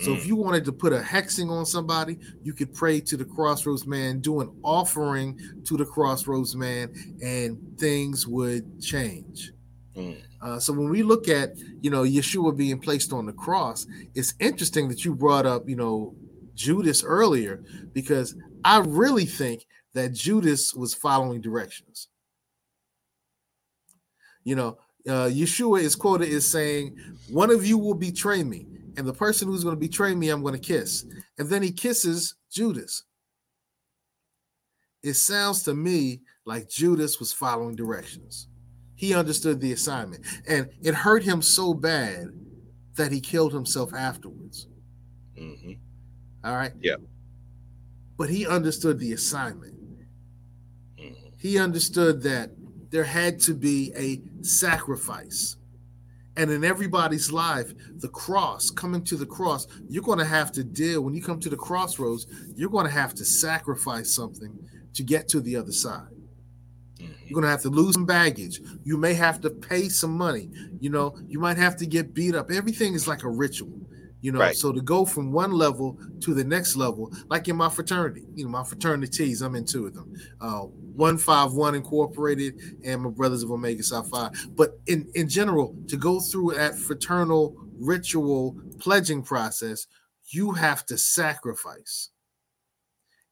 so if Mm. you wanted to put a hexing on somebody, you could pray to the crossroads man, do an offering to the crossroads man, and things would change. Mm. Uh, so when we look at you know Yeshua being placed on the cross, it's interesting that you brought up you know Judas earlier because I really think that Judas was following directions. You know, uh, Yeshua is quoted as saying, "One of you will betray me, and the person who's going to betray me, I'm going to kiss." And then he kisses Judas. It sounds to me like Judas was following directions. He understood the assignment, and it hurt him so bad that he killed himself afterwards. Mhm. All right. Yeah. But he understood the assignment. He understood that there had to be a sacrifice. And in everybody's life, the cross, coming to the cross, you're going to have to deal. When you come to the crossroads, you're going to have to sacrifice something to get to the other side. Mhm. You're going to have to lose some baggage. You may have to pay some money. You know, you might have to get beat up. Everything is like a ritual. You know, Right. so to go from one level to the next level, like in my fraternity, you know, my fraternities, I'm in two of them. Uh, 151 Incorporated and my Brothers of Omega Psi Phi. But in, in general, to go through that fraternal ritual pledging process, you have to sacrifice.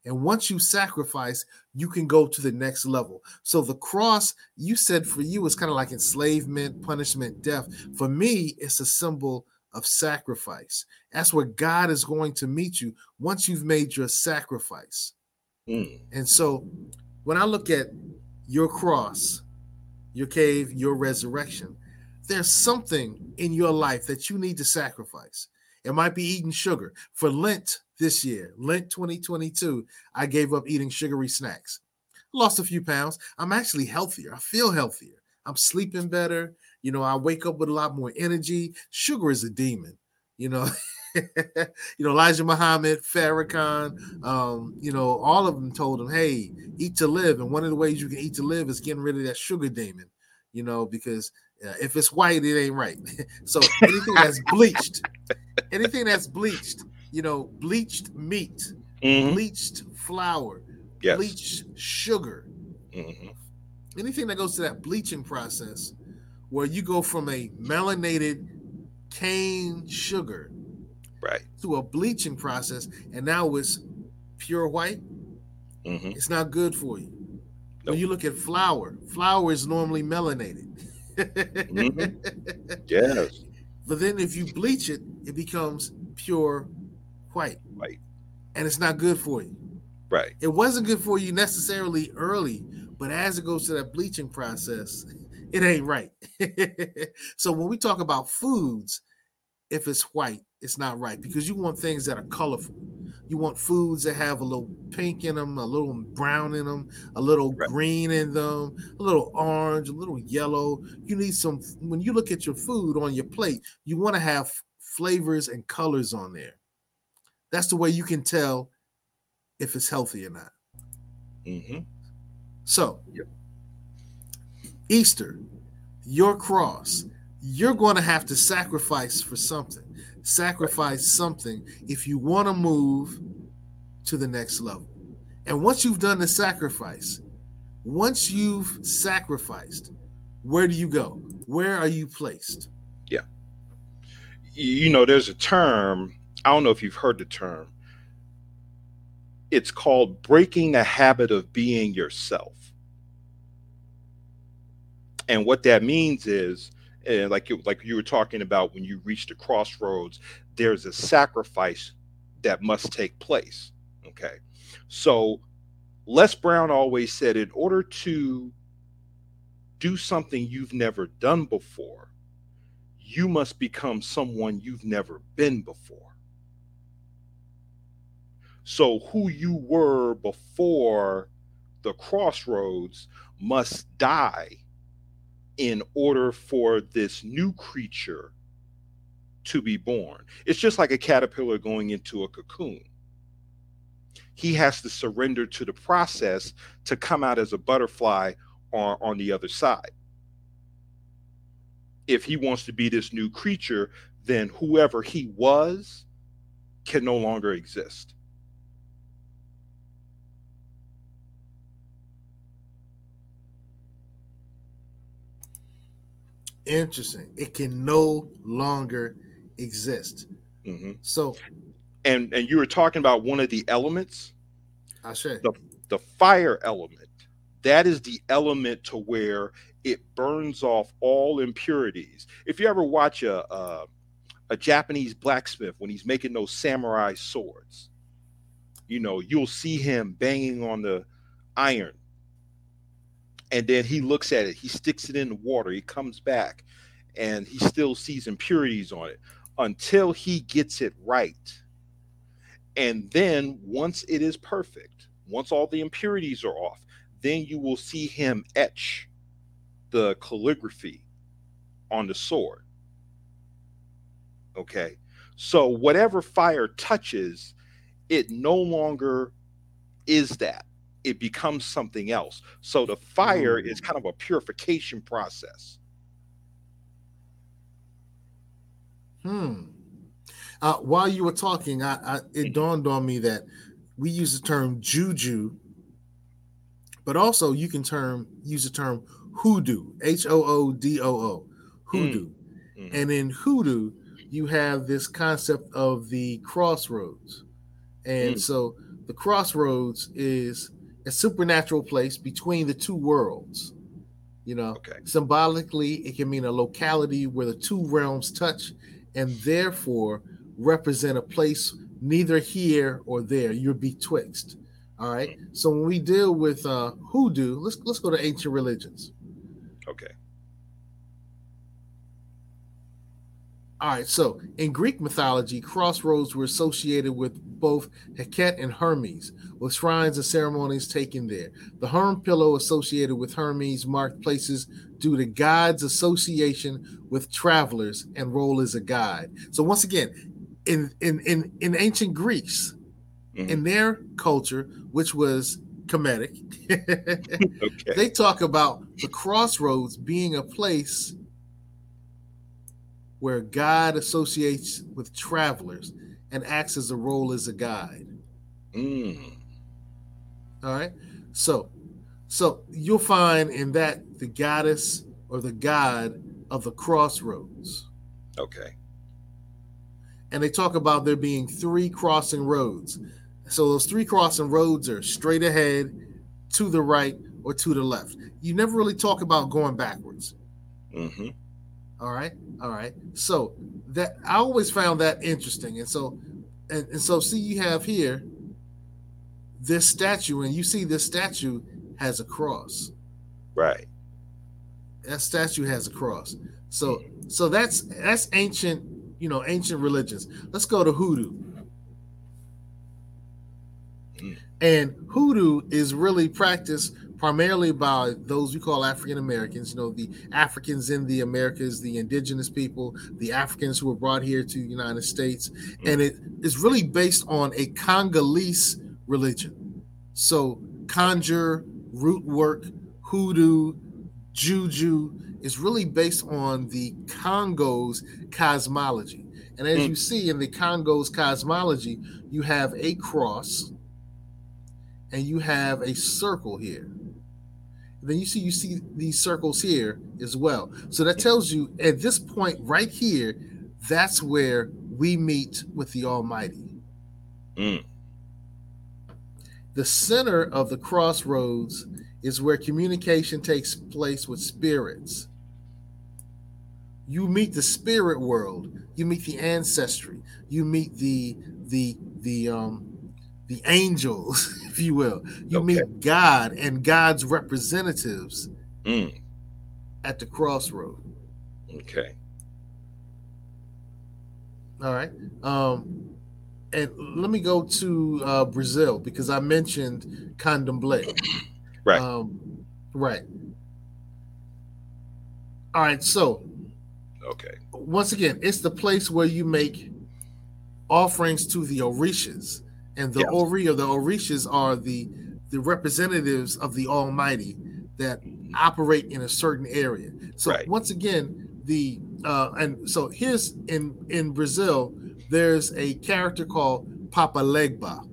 And once you sacrifice, you can go to the next level. So the cross, you said for you, is kind of like enslavement, punishment, death. For me, it's a symbol of sacrifice. That's where God is going to meet you once you've made your sacrifice. Mm. And so when I look at your cross, your cave, your resurrection, there's something in your life that you need to sacrifice. It might be eating sugar. For Lent this year, Lent 2022, I gave up eating sugary snacks. Lost a few pounds. I'm actually healthier. I feel healthier. I'm sleeping better. You know, I wake up with a lot more energy. Sugar is a demon. You know, (laughs) you know Elijah Muhammad, Farrakhan, um, you know, all of them told him, "Hey, eat to live." And one of the ways you can eat to live is getting rid of that sugar demon. You know, because uh, if it's white, it ain't right. (laughs) so anything that's bleached, anything that's bleached, you know, bleached meat, Mhm. bleached flour, Yes. bleached sugar, Mhm. anything that goes to that bleaching process where you go from a melanated cane sugar Right. to a bleaching process and now it's pure white Mhm. it's not good for you Nope. when you look at flour flour is normally melanated (laughs) Yes. but then if you bleach it it becomes pure white Right. and it's not good for you Right. it wasn't good for you necessarily early, but as it goes to that bleaching process, it ain't right. (laughs) so when we talk about foods, if it's white, it's not right because you want things that are colorful. You want foods that have a little pink in them, a little brown in them, a little Right. green in them, a little orange, a little yellow. You need some when you look at your food on your plate, you want to have flavors and colors on there. That's the way you can tell if it's healthy or not. hmm So, Yep. Easter, your cross, you're going to have to sacrifice for something. Sacrifice something if you want to move to the next level. And once you've done the sacrifice, once you've sacrificed, where do you go? Where are you placed? Yeah. You know, there's a term. I don't know if you've heard the term. It's called breaking the habit of being yourself. And what that means is, uh, like you, like you were talking about, when you reach the crossroads, there's a sacrifice that must take place. Okay, so Les Brown always said, in order to do something you've never done before, you must become someone you've never been before. So, who you were before the crossroads must die in order for this new creature to be born. It's just like a caterpillar going into a cocoon. He has to surrender to the process to come out as a butterfly on, on the other side. If he wants to be this new creature, then whoever he was can no longer exist. Interesting. It can no longer exist. Mhm. So And and you were talking about one of the elements, I said the the fire element. That is the element to where it burns off all impurities. If you ever watch a a, a Japanese blacksmith when he's making those samurai swords, you know, you'll see him banging on the iron. And then he looks at it, he sticks it in the water, he comes back, and he still sees impurities on it until he gets it right. And then once it is perfect, once all the impurities are off, then you will see him etch the calligraphy on the sword. Okay. So whatever fire touches, it no longer is that. It becomes something else. So the fire is kind of a purification process. Hmm. Uh, while you were talking, I, I it dawned on me that we use the term juju, but also you can term use the term hoodoo, H O O D O O, hoodoo. And in hoodoo, you have this concept of the crossroads. And Mm. so the crossroads is a supernatural place between the two worlds. You know, symbolically, it can mean a locality where the two realms touch and therefore represent a place neither here or there. You're betwixt. All right. So when we deal with uh hoodoo, let's let's go to ancient religions. Okay. All right, so in Greek mythology, crossroads were associated with both Heket and Hermes, with shrines and ceremonies taken there. The Herm pillow associated with Hermes marked places due to God's association with travelers and role as a guide. So once again, in in in, in ancient Greece, mm-hmm. in their culture, which was Kemetic, (laughs) they talk about the crossroads being a place where God associates with travelers and acts as a role as a guide. Mm. All right. So, so you'll find in that the goddess or the god of the crossroads. Okay. And they talk about there being three crossing roads. So those three crossing roads are straight ahead, to the right, or to the left. You never really talk about going backwards. Mm-hmm. All right. All right. So that I always found that interesting. And so and, and so see you have here this statue, and you see this statue has a cross. Right. That statue has a cross. So so that's that's ancient, you know, ancient religions. Let's go to hoodoo. Hmm. And hoodoo is really practiced primarily by those we call African Americans, you know, the Africans in the Americas, the indigenous people, the Africans who were brought here to the United States. And it is really based on a Congolese religion. So conjure, root work, hoodoo, juju is really based on the Congo's cosmology. And as you mm. see in the Congo's cosmology, you have a cross and you have a circle here. Then you see you see these circles here as well. So that tells you at this point right here, that's where we meet with the Almighty. Mm. The center of the crossroads is where communication takes place with spirits. You meet the spirit world, you meet the ancestry, you meet the the the um the angels, (laughs) if you will. You meet God and God's representatives Mm. at the crossroad. Okay. All right. Um, and let me go to uh, Brazil because I mentioned Candomblé. (clears throat) Right. Um, right. All right, so Okay. once again, it's the place where you make offerings to the Orishas, and the Yeah. Ori or the Orishas are the the representatives of the Almighty that operate in a certain area. So Right. once again, the uh, and so here's in in Brazil, there's a character called Papa Legba,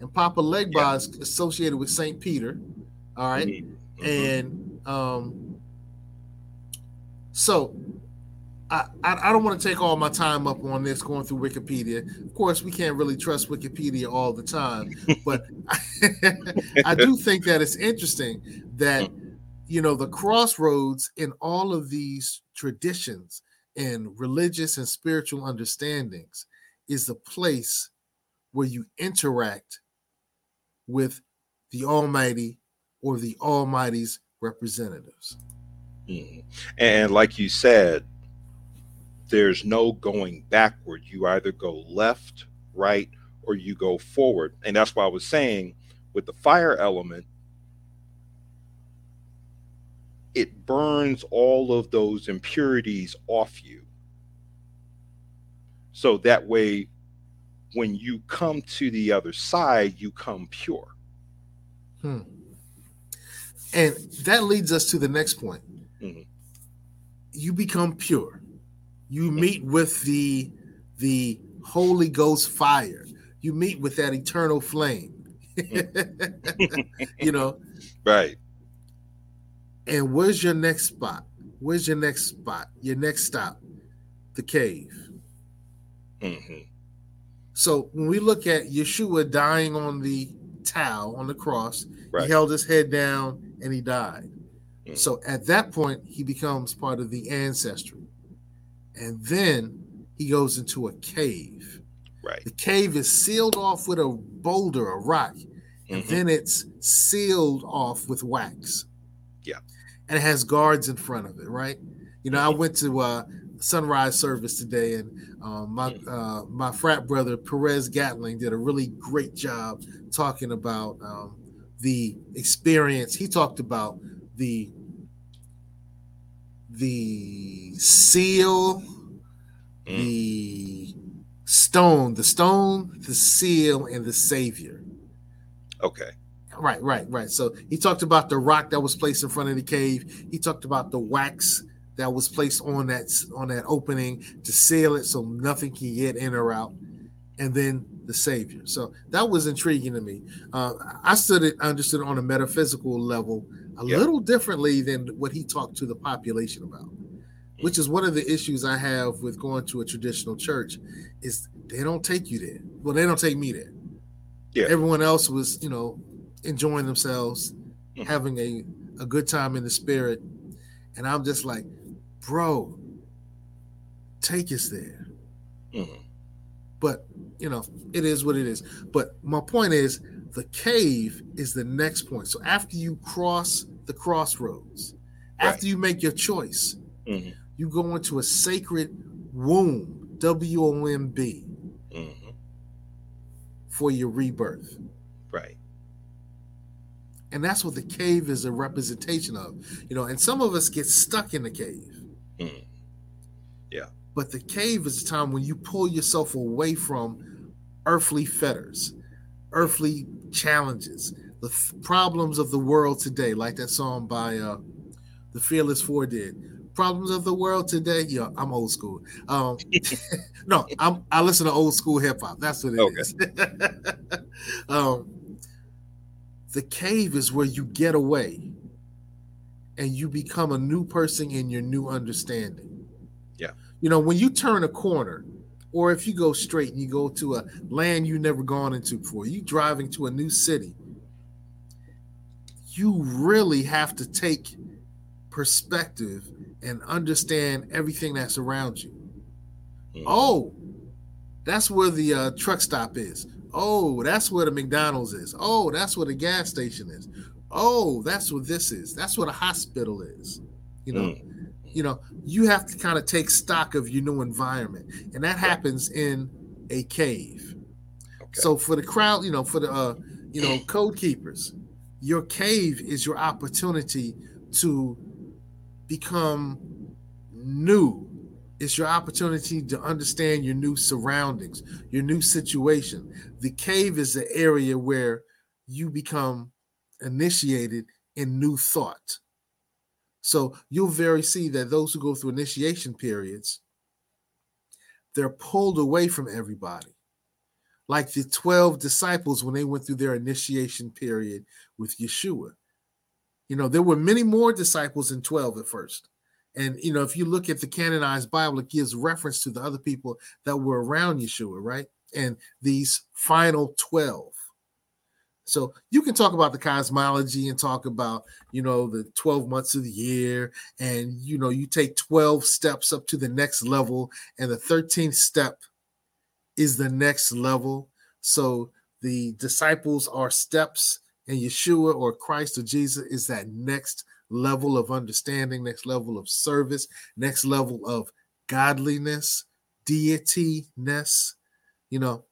and Papa Legba is associated with Saint Peter. All right? Mhm. and um so I, I don't want to take all my time up on this going through Wikipedia. Of course, we can't really trust Wikipedia all the time, but (laughs) I do think that it's interesting that you know the crossroads in all of these traditions and religious and spiritual understandings is the place where you interact with the Almighty or the Almighty's representatives. Mhm. And like you said, there's no going backward. You either go left, right, or you go forward. And that's why I was saying with the fire element, it burns all of those impurities off you. So that way, when you come to the other side, you come pure. Hmm. And that leads us to the next point. Mhm. You become pure. You meet with the the Holy Ghost fire. You meet with that eternal flame. (laughs) you know, Right. and where's your next spot? Where's your next spot? Your next stop? The cave. hmm So when we look at Yeshua dying on the Tau on the cross, Right. he held his head down and he died. Mhm. So at that point, he becomes part of the ancestry. And then he goes into a cave. Right. The cave is sealed off with a boulder, a rock, and Mhm. then it's sealed off with wax. Yeah. And it has guards in front of it, right? You know, I went to uh sunrise service today, and um, my uh, my frat brother Perez Gatling did a really great job talking about um, the experience. He talked about the the seal, the stone, the stone, the seal, and the savior. Okay. Right, right, right. So he talked about the rock that was placed in front of the cave. He talked about the wax that was placed on that on that opening to seal it so nothing can get in or out, and then the Savior. So that was intriguing to me. Uh, I stood it, understood it on a metaphysical level a Yeah. little differently than what he talked to the population about, which is one of the issues I have with going to a traditional church. Is they don't take you there. Well, they don't take me there Yeah. everyone else was you know enjoying themselves Mhm. having a, a good time in the spirit and i'm just like bro take us there Mhm. but you know it is what it is but my point is the cave is the next point so after you cross the crossroads after you make your choice Mhm. you go into a sacred womb w-o-m-b Mhm. for your rebirth Right. And that's what the cave is a representation of. You know, and some of us get stuck in the cave. Mhm. Yeah. But the cave is a time when you pull yourself away from earthly fetters, earthly challenges, the th- problems of the world today, like that song by uh the Fearless Four did. Problems of the world today. Yeah, I'm old school. Um (laughs) no, I'm I listen to old school hip hop. That's what it Okay. is. (laughs) um the cave is where you get away and you become a new person in your new understanding. Yeah. You know, when you turn a corner, or if you go straight and you go to a land you've never gone into before, you driving to a new city, you really have to take perspective and understand everything that's around you. Mhm. Oh, that's where the uh, truck stop is. Oh, that's where the McDonald's is. Oh, that's where the gas station is. Oh, that's what this is. That's what a hospital is. You know, Mm. You know, you have to kind of take stock of your new environment, and that happens in a cave. Okay. So for the crowd, you know, for the uh, you know, (clears throat) code keepers, your cave is your opportunity to become new. It's your opportunity to understand your new surroundings, your new situation. The cave is the area where you become initiated in new thought. So you'll very see that those who go through initiation periods, they're pulled away from everybody. Like the 12 disciples when they went through their initiation period with Yeshua. You know, there were many more disciples than 12 at first. And, you know, if you look at the canonized Bible, it gives reference to the other people that were around Yeshua, right? And these final 12. So you can talk about the cosmology and talk about, you know, the 12 months of the year. And, you know, you take 12 steps up to the next level, and the 13th step is the next level. So the disciples are steps, and Yeshua or Christ or Jesus is that next level of understanding, next level of service, next level of godliness, deityness, you know,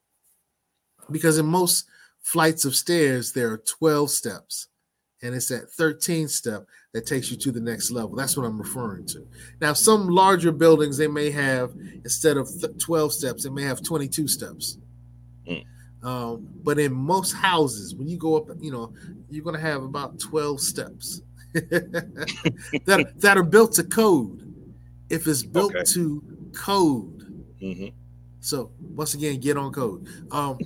because in most flights of stairs, there are 12 steps. And it's that 13th step that takes you to the next level. That's what I'm referring to. Now, some larger buildings, they may have, instead of 12 steps, they may have 22 steps. Mm. Um, but in most houses, when you go up, you know, you're going to have about 12 steps (laughs) that, that are built to code. If it's built okay. to code. Mm-hmm. So, once again, get on code. Um,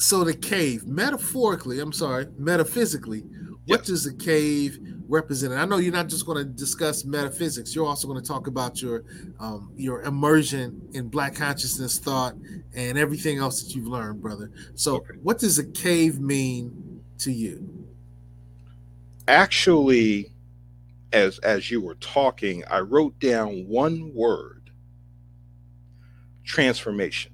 so the cave, metaphorically, I'm sorry, metaphysically, what does the cave represent? I know you're not just going to discuss metaphysics. You're also going to talk about your um, your immersion in Black consciousness thought and everything else that you've learned, brother. So, okay. what does a cave mean to you? Actually, as as you were talking, I wrote down one word: transformation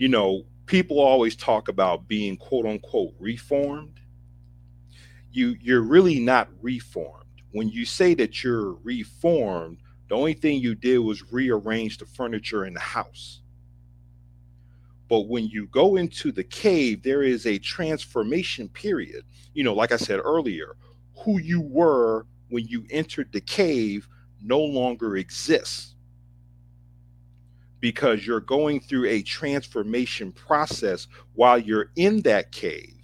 you know, people always talk about being quote unquote reformed. You you're really not reformed. When you say that you're reformed, the only thing you did was rearrange the furniture in the house. But when you go into the cave, there is a transformation period. You know, like I said earlier, who you were when you entered the cave no longer exists because you're going through a transformation process while you're in that cave.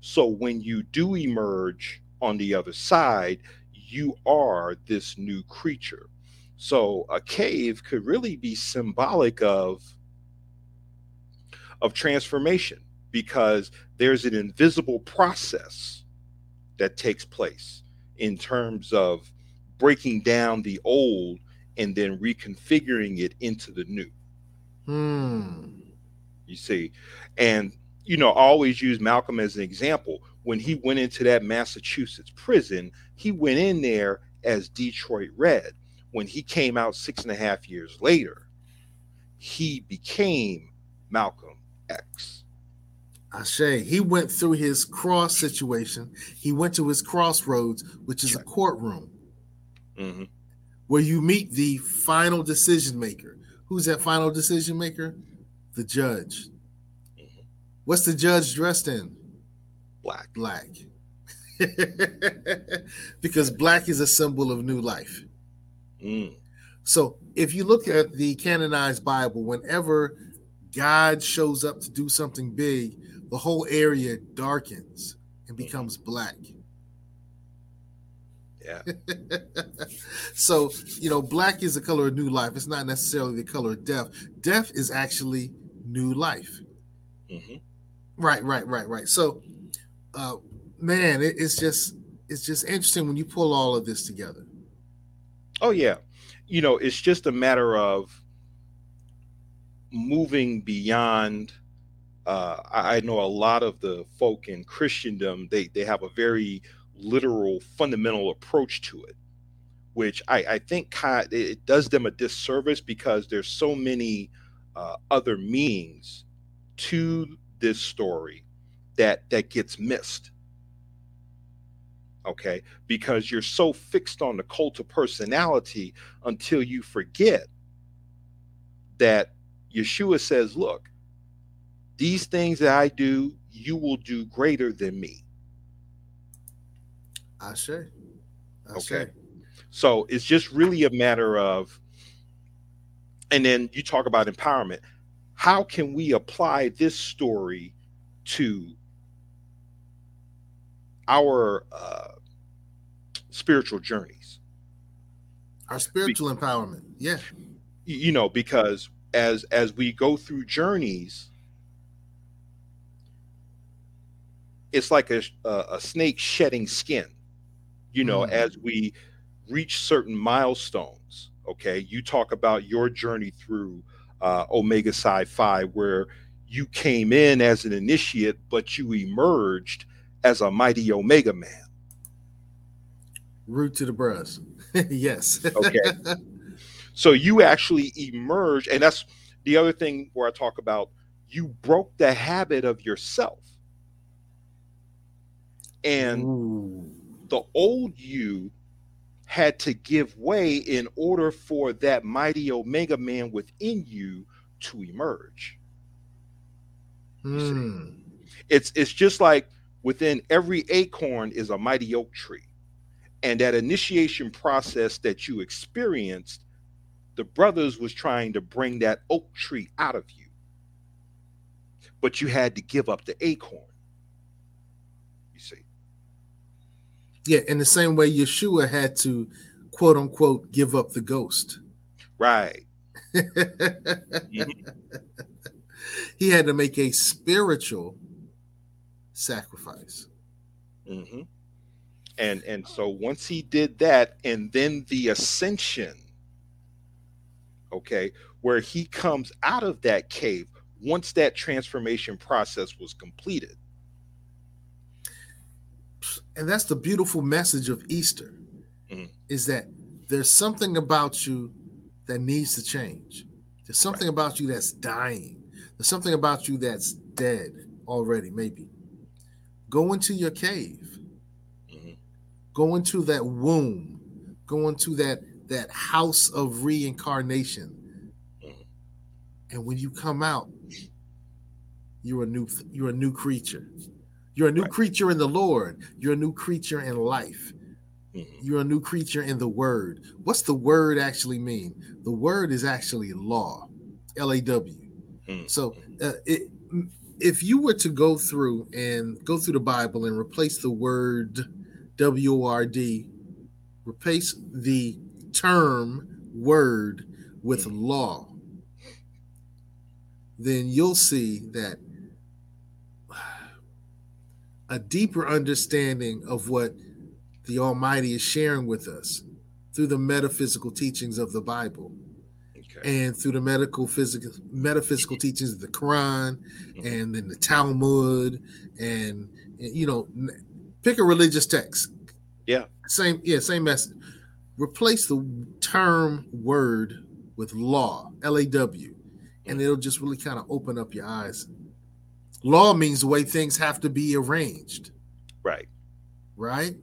So when you do emerge on the other side, you are this new creature. So a cave could really be symbolic of of transformation because there's an invisible process that takes place in terms of breaking down the old and then reconfiguring it into the new. Hmm. You see, and you know, I always use Malcolm as an example. When he went into that Massachusetts prison, he went in there as Detroit Red. When he came out six and a half years later, he became Malcolm X. I say he went through his cross situation. He went to his crossroads, which is a courtroom. Mm-hmm where you meet the final decision maker. Who's that final decision maker? The judge. Mm-hmm. What's the judge dressed in? Black. Black. (laughs) because black is a symbol of new life. Mm. So if you look at the canonized Bible, whenever God shows up to do something big, the whole area darkens and mm-hmm. becomes black. Yeah. (laughs) so, you know, black is the color of new life. It's not necessarily the color of death. Death is actually new life. Mm-hmm. Right, right, right, right. So, uh, man, it, it's just it's just interesting when you pull all of this together. Oh yeah, you know, it's just a matter of moving beyond. Uh, I, I know a lot of the folk in Christendom they they have a very literal fundamental approach to it which I, I think it does them a disservice because there's so many uh, other meanings to this story that that gets missed. Okay? Because you're so fixed on the cult of personality until you forget that yeshua says look these things that i do you will do greater than me I say. Okay. So it's just really a matter of, and then you talk about empowerment. How can we apply this story to our uh, spiritual journeys? Our spiritual empowerment. Yeah. You know, because as as we go through journeys, it's like a a, a snake shedding skin. You know, Mm. as we reach certain milestones. Okay, you talk about your journey through uh, Omega Psi Phi, where you came in as an initiate, but you emerged as a mighty Omega man. Root to the breast. (laughs) yes. Okay. (laughs) So you actually emerge, and that's the other thing where I talk about you broke the habit of yourself. And Ooh. The old you had to give way in order for that mighty Omega man within you to emerge. Hmm. It's it's just like within every acorn is a mighty oak tree. And that initiation process that you experienced, the brothers was trying to bring that oak tree out of you. But you had to give up the acorn. You see. Yeah, in the same way Yeshua had to quote unquote give up the ghost. Right. (laughs) he had to make a spiritual sacrifice. hmm And and so once he did that, and then the ascension, okay, where he comes out of that cave once that transformation process was completed. And that's the beautiful message of Easter Mhm. is that there's something about you that needs to change. There's something about you that's dying. There's something about you that's dead already, maybe. Go into your cave. Mhm. Go into that womb. Go into that that house of reincarnation. Mhm. And when you come out, you're a new you're a new creature. You're a new Right. creature in the Lord. You're a new creature in life. Mhm. You're a new creature in the word. What's the word actually mean? The word is actually law, L A W. Mhm. So, uh, it, if you were to go through and go through the Bible and replace the word W O R D, replace the term word with law, then you'll see that a deeper understanding of what the Almighty is sharing with us through the metaphysical teachings of the Bible Okay. and through the medical physical metaphysical teachings of the Quran mm-hmm. and then the Talmud and, and, you know pick a religious text. Yeah. Same yeah, same message. Replace the term word with law, L A W, and mm. it'll just really kind of open up your eyes. Law means the way things have to be arranged Right. right?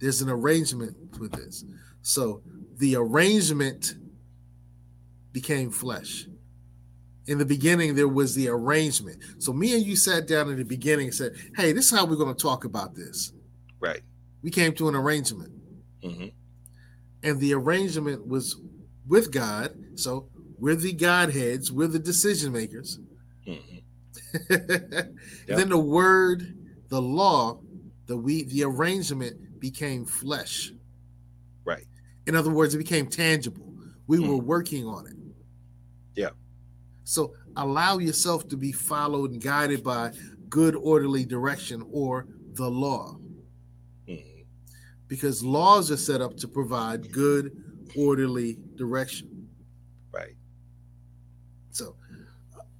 There's an arrangement with this. So the arrangement became flesh. In the beginning, there was the arrangement. So me and you sat down in the beginning and said, Hey, this is how we're going to talk about this. Right. We came to an arrangement. hmm And the arrangement was with God. So we're the Godheads, we're the decision makers. hmm (laughs) and then the word, the law, the we the arrangement became flesh. Right. In other words, it became tangible. We were working on it. Yeah. So allow yourself to be followed and guided by good orderly direction or the law. hmm Because laws are set up to provide good orderly direction. Right. So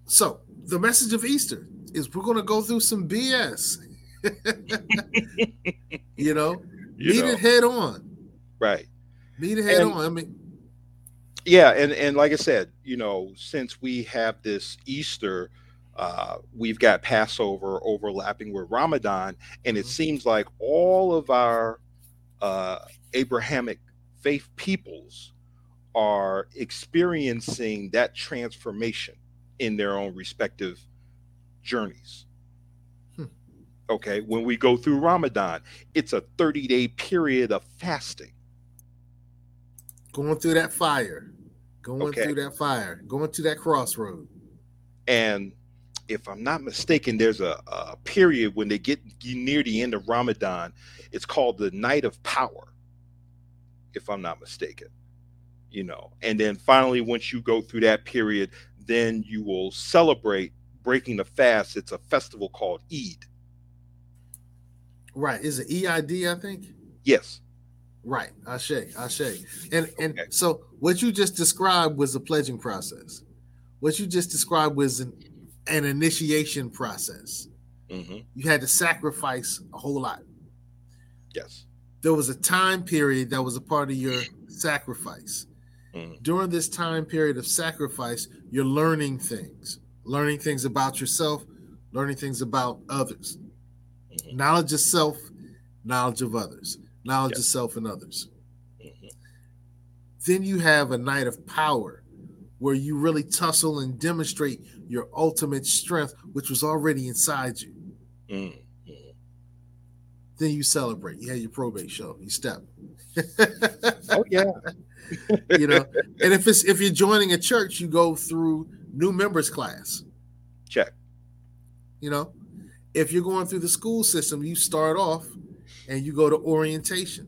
so the message of Easter is we're going to go through some BS. (laughs) you know, (laughs) You meet know. it head on. Right. Meet it head And- on. I mean, yeah and and like i said you know since we have this easter uh we've got passover overlapping with ramadan and it Mhm. seems like all of our uh abrahamic faith peoples are experiencing that transformation in their own respective journeys hmm. Okay, when we go through Ramadan, it's a 30 day period of fasting. Going through that fire, going Okay. through that fire, going to that crossroad. And if I'm not mistaken, there's a, a period when they get near the end of Ramadan. It's called the Night of Power, if I'm not mistaken. You know, and then finally, once you go through that period, then you will celebrate breaking the fast. It's a festival called Eid. Right. Is it EID, I think? Yes. Right. Ashe, Ashe. And and so what you just described was a pledging process. What you just described was an, an initiation process. hmm You had to sacrifice a whole lot. Yes. There was a time period that was a part of your sacrifice. Mhm. During this time period of sacrifice, you're learning things, learning things about yourself, learning things about others. Knowledge of self, knowledge of others, knowledge of self and others. Then you have a night of power where you really tussle and demonstrate your ultimate strength, which was already inside you. Mm. Then you celebrate. You had your probate show. You step. (laughs) oh yeah. (laughs) you know, and if it's if you're joining a church, you go through new members class. Check. You know, if you're going through the school system, you start off and you go to orientation.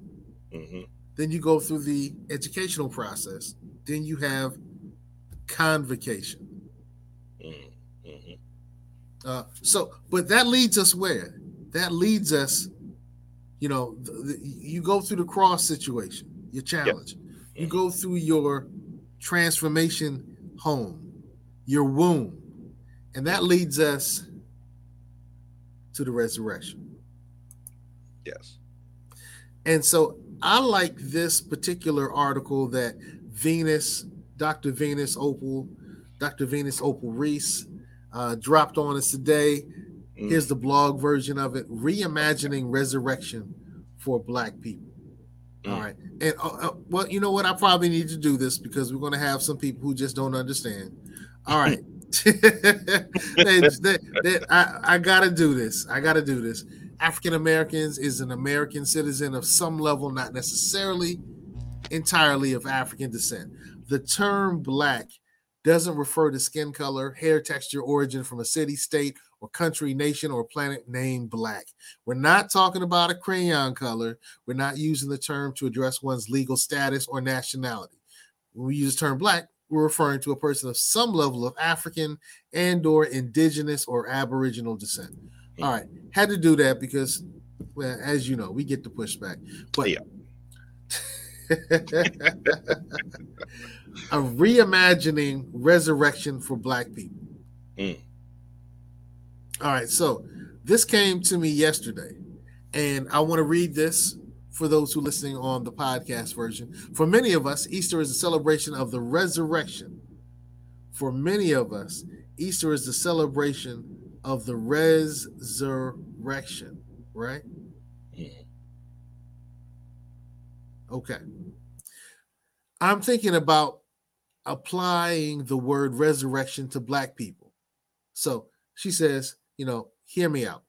hmm Then you go through the educational process. Then you have convocation. Mm-hmm. Uh, so, but that leads us where? That leads us, you know, the, the, you go through the cross situation, your challenge. You go through your transformation home, your womb, and that leads us to the resurrection. Yes. And so I like this particular article that Venus, Dr. Venus Opal, Dr. Venus Opal Reese uh, dropped on us today. Here's the blog version of it Reimagining Resurrection for Black People. All right. And uh, uh, well, you know what? I probably need to do this because we're going to have some people who just don't understand. All right. (laughs) (laughs) They- they- they- I, I got to do this. I got to do this. African Americans is an American citizen of some level, not necessarily entirely of African descent. The term black doesn't refer to skin color, hair texture, origin from a city, state, or country, nation, or planet named black. We're not talking about a crayon color. We're not using the term to address one's legal status or nationality. When we use the term black, we're referring to a person of some level of African and or indigenous or aboriginal descent. All right, had to do that because, well, as you know, we get the pushback. But yeah. (laughs) a reimagining resurrection for black people. Mm. All right, so this came to me yesterday, and I want to read this for those who are listening on the podcast version. For many of us, Easter is a celebration of the resurrection. For many of us, Easter is the celebration of the resurrection, right? Yeah. Okay. I'm thinking about applying the word resurrection to black people. So she says, you know, hear me out.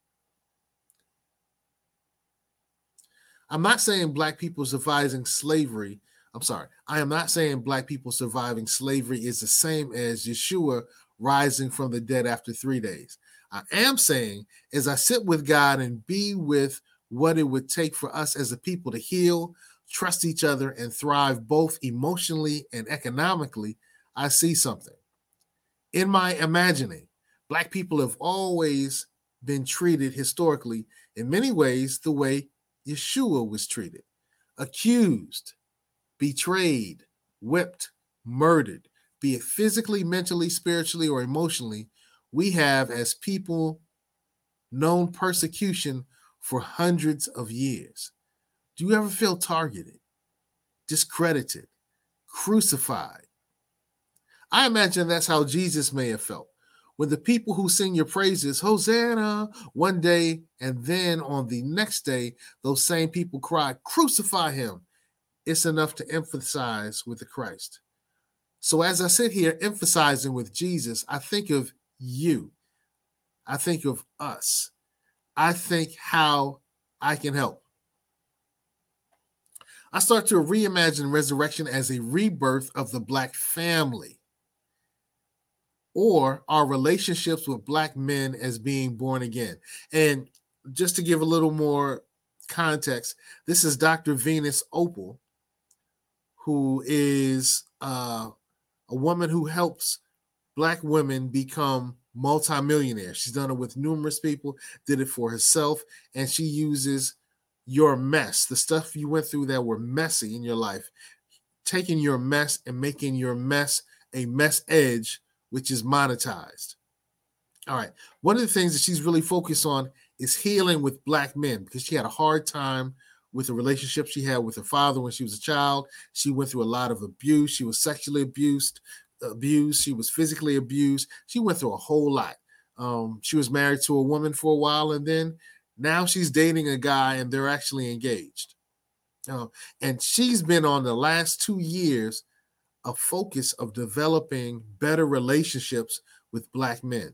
I'm not saying black people surviving slavery. I'm sorry. I am not saying black people surviving slavery is the same as Yeshua rising from the dead after three days. I am saying, as I sit with God and be with what it would take for us as a people to heal, trust each other, and thrive both emotionally and economically, I see something. In my imagining, Black people have always been treated historically, in many ways, the way Yeshua was treated accused, betrayed, whipped, murdered, be it physically, mentally, spiritually, or emotionally. We have, as people, known persecution for hundreds of years. Do you ever feel targeted, discredited, crucified? I imagine that's how Jesus may have felt when the people who sing your praises, Hosanna, one day, and then on the next day, those same people cry, Crucify him. It's enough to emphasize with the Christ. So as I sit here emphasizing with Jesus, I think of you. I think of us. I think how I can help. I start to reimagine resurrection as a rebirth of the Black family or our relationships with Black men as being born again. And just to give a little more context, this is Dr. Venus Opal, who is uh, a woman who helps Black women become multimillionaires. She's done it with numerous people, did it for herself, and she uses your mess, the stuff you went through that were messy in your life, taking your mess and making your mess a mess edge, which is monetized. All right. One of the things that she's really focused on is healing with black men because she had a hard time with the relationship she had with her father when she was a child. She went through a lot of abuse. She was sexually abused, abused. She was physically abused. She went through a whole lot. Um, she was married to a woman for a while, and then now she's dating a guy and they're actually engaged. Uh, and she's been on the last two years a focus of developing better relationships with black men.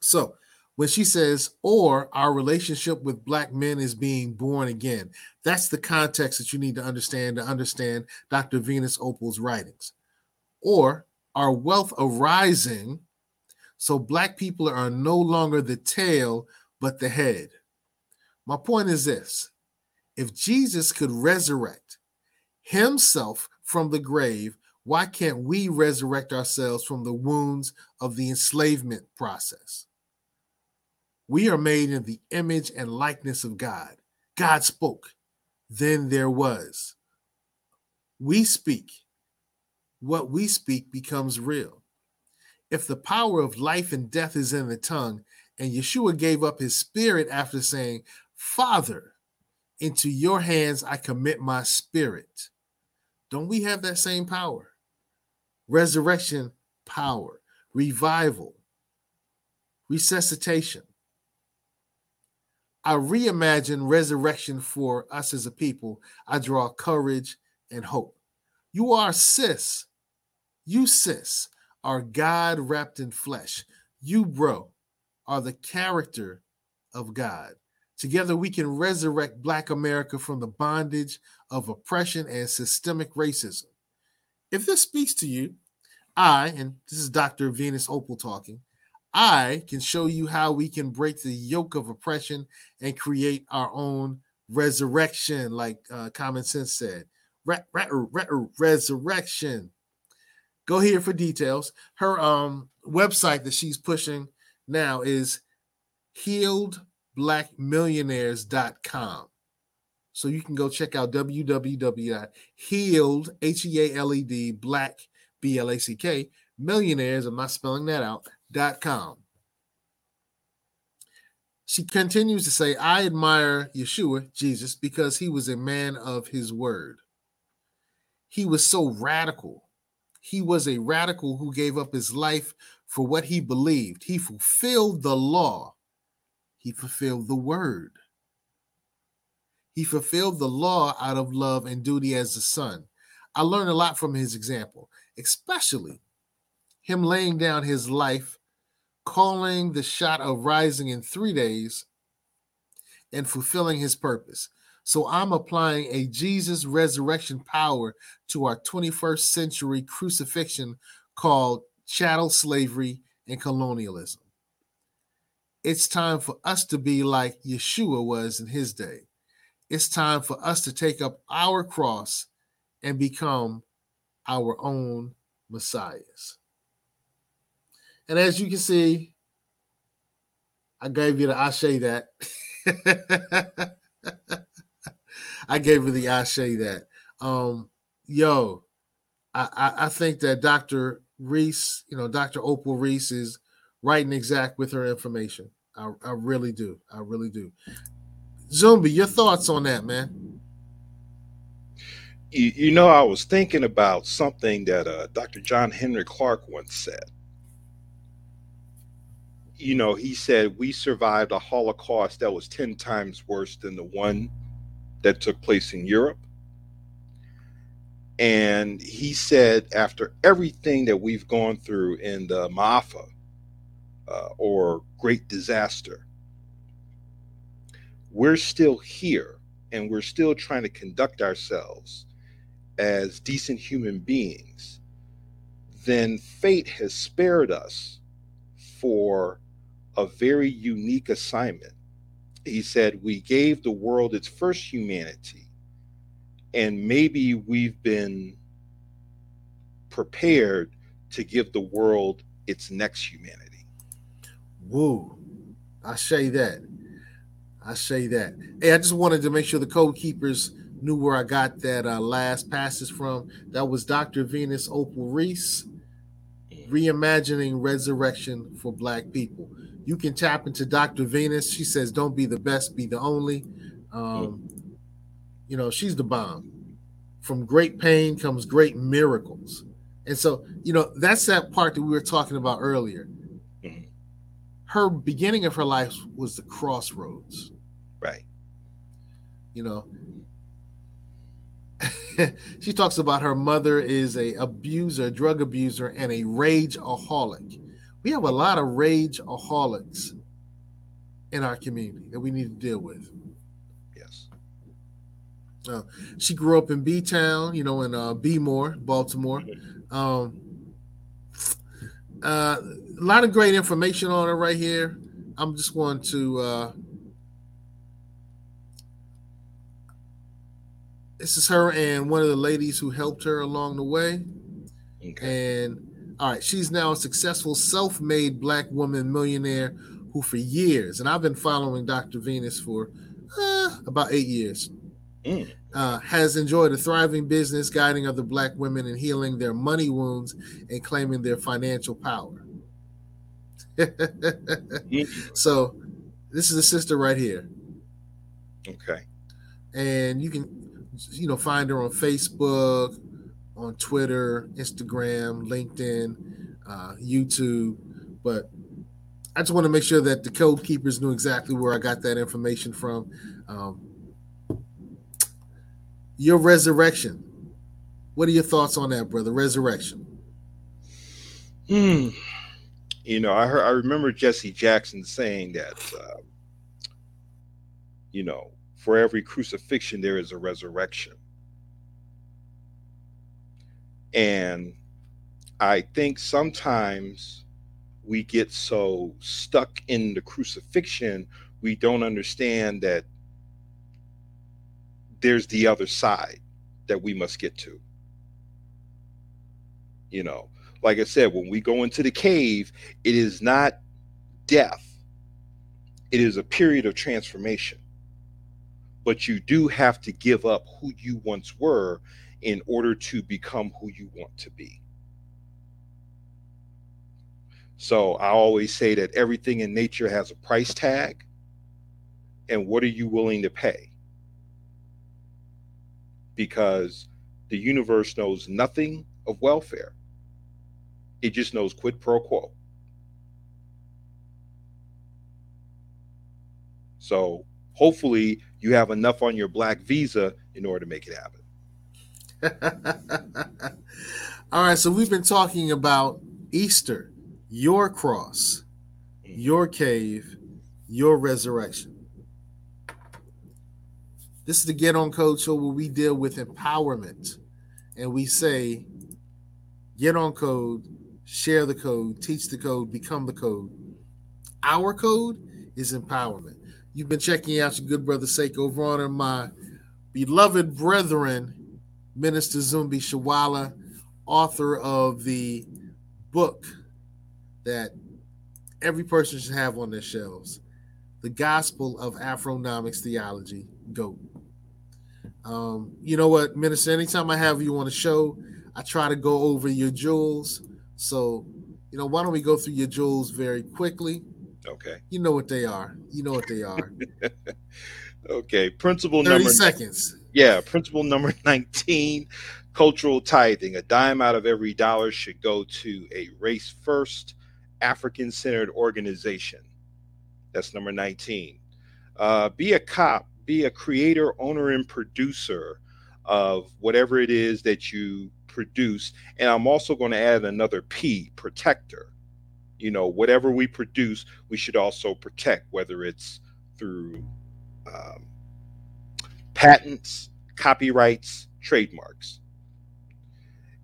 So when she says, or our relationship with black men is being born again, that's the context that you need to understand to understand Dr. Venus Opal's writings. Or our wealth arising so black people are no longer the tail but the head. My point is this if Jesus could resurrect himself from the grave, why can't we resurrect ourselves from the wounds of the enslavement process? We are made in the image and likeness of God. God spoke, then there was. We speak. What we speak becomes real. If the power of life and death is in the tongue, and Yeshua gave up his spirit after saying, Father, into your hands I commit my spirit. Don't we have that same power? Resurrection power, revival, resuscitation. I reimagine resurrection for us as a people. I draw courage and hope. You are sis. You sis are God wrapped in flesh. You bro are the character of God. Together, we can resurrect Black America from the bondage of oppression and systemic racism. If this speaks to you, I, and this is Dr. Venus Opal talking, I can show you how we can break the yoke of oppression and create our own resurrection, like uh, Common Sense said. Re- re- re- resurrection. Go here for details. Her um, website that she's pushing now is healedblackmillionaires.com. So you can go check out www.healed, H E A L E D, black, B L A C K, millionaires, I'm not spelling that out, dot com. She continues to say, I admire Yeshua, Jesus, because he was a man of his word. He was so radical. He was a radical who gave up his life for what he believed. He fulfilled the law, he fulfilled the word. He fulfilled the law out of love and duty as a son. I learned a lot from his example, especially him laying down his life, calling the shot of rising in three days, and fulfilling his purpose. So I'm applying a Jesus resurrection power to our 21st century crucifixion called chattel slavery, and colonialism. It's time for us to be like Yeshua was in his day. It's time for us to take up our cross and become our own messiahs. And as you can see, I gave you the Ashe that. (laughs) I gave you the Ashe that. Um, yo, I, I, I think that Dr. Reese, you know, Dr. Opal Reese is right and exact with her information. I, I really do. I really do. Zumbi, your thoughts on that, man? You, you know, I was thinking about something that uh, Dr. John Henrik Clarke once said. You know, he said we survived a Holocaust that was 10 times worse than the one that took place in Europe. And he said, after everything that we've gone through in the Maafa uh, or Great Disaster, we're still here and we're still trying to conduct ourselves as decent human beings, then fate has spared us for a very unique assignment. He said, We gave the world its first humanity, and maybe we've been prepared to give the world its next humanity. Woo. I say that. I say that. Hey, I just wanted to make sure the code keepers knew where I got that uh, last passage from. That was Dr. Venus Opal Reese, reimagining resurrection for Black people. You can tap into Dr. Venus. She says, "Don't be the best, be the only." Um, you know, she's the bomb. From great pain comes great miracles, and so you know that's that part that we were talking about earlier her beginning of her life was the crossroads. Right. You know, (laughs) she talks about her mother is a abuser, drug abuser, and a rageaholic. We have a lot of rageaholics in our community that we need to deal with. Yes. Uh, she grew up in B Town, you know, in uh, Bmore, Baltimore. Um, uh, a lot of great information on it right here. I'm just going to. Uh, this is her and one of the ladies who helped her along the way. Okay. And all right, she's now a successful self-made black woman millionaire who, for years, and I've been following Dr. Venus for uh, about eight years. Mm. Uh, has enjoyed a thriving business guiding other black women in healing their money wounds and claiming their financial power. (laughs) so, this is a sister right here. Okay. And you can, you know, find her on Facebook, on Twitter, Instagram, LinkedIn, uh, YouTube. But I just want to make sure that the code keepers knew exactly where I got that information from. Um, your resurrection. What are your thoughts on that, brother? Resurrection. Hmm. You know, I heard, I remember Jesse Jackson saying that, uh, you know, for every crucifixion there is a resurrection, and I think sometimes we get so stuck in the crucifixion we don't understand that there's the other side that we must get to. You know, like I said, when we go into the cave, it is not death, it is a period of transformation. But you do have to give up who you once were in order to become who you want to be. So I always say that everything in nature has a price tag. And what are you willing to pay? Because the universe knows nothing of welfare, it just knows quid pro quo. So hopefully you have enough on your black visa in order to make it happen. (laughs) All right, so we've been talking about Easter, your cross, mm. your cave, your resurrection. This is the Get On Code show where we deal with empowerment and we say, get on code, share the code, teach the code, become the code. Our code is empowerment. You've been checking out your good brother Sake over on my beloved brethren, Minister Zumbi Shawala, author of the book that every person should have on their shelves The Gospel of Afronomics Theology, Go. Um, you know what, Minister, anytime I have you on a show, I try to go over your jewels. So, you know, why don't we go through your jewels very quickly? Okay. You know what they are. You know what they are. (laughs) okay. Principle 30 number seconds. Yeah. Principle number (laughs) 19 cultural tithing. A dime out of every dollar should go to a race first, African centered organization. That's number 19. Uh, be a cop, be a creator, owner, and producer of whatever it is that you produce. And I'm also going to add another P, protector. You know, whatever we produce, we should also protect, whether it's through um, patents, copyrights, trademarks.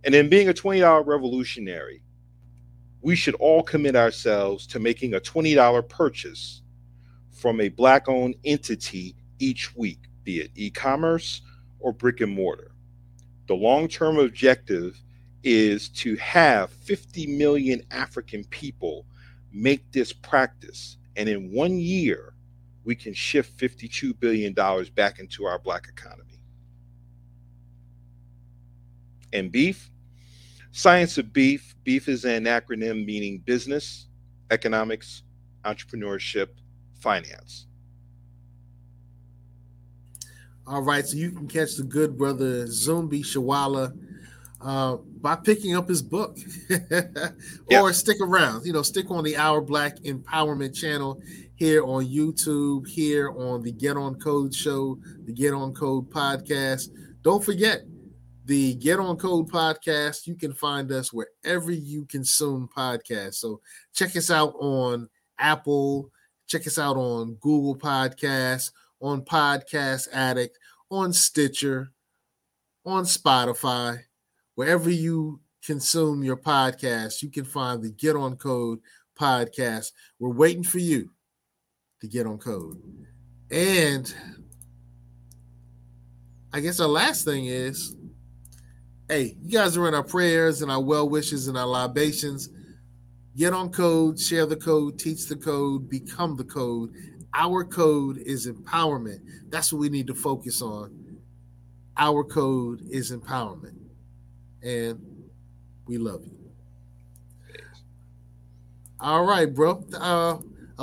And in being a $20 revolutionary, we should all commit ourselves to making a $20 purchase from a Black owned entity each week, be it e commerce or brick and mortar. The long term objective is to have 50 million African people make this practice. And in one year, we can shift $52 billion back into our Black economy. And beef, science of beef, beef is an acronym meaning business, economics, entrepreneurship, finance. All right, so you can catch the good brother Zumbi Shawala uh, by picking up his book (laughs) or stick around. You know, stick on the Our Black Empowerment channel here on YouTube, here on the Get On Code show, the Get On Code podcast. Don't forget the Get On Code podcast. You can find us wherever you consume podcasts. So check us out on Apple, check us out on Google Podcasts, on Podcast Addict, on Stitcher, on Spotify, wherever you consume your podcast, you can find the Get On Code podcast. We're waiting for you to get on code. And I guess our last thing is hey, you guys are in our prayers and our well wishes and our libations. Get on code, share the code, teach the code, become the code. Our code is empowerment. That's what we need to focus on. Our code is empowerment. And we love you. All right, bro. Uh,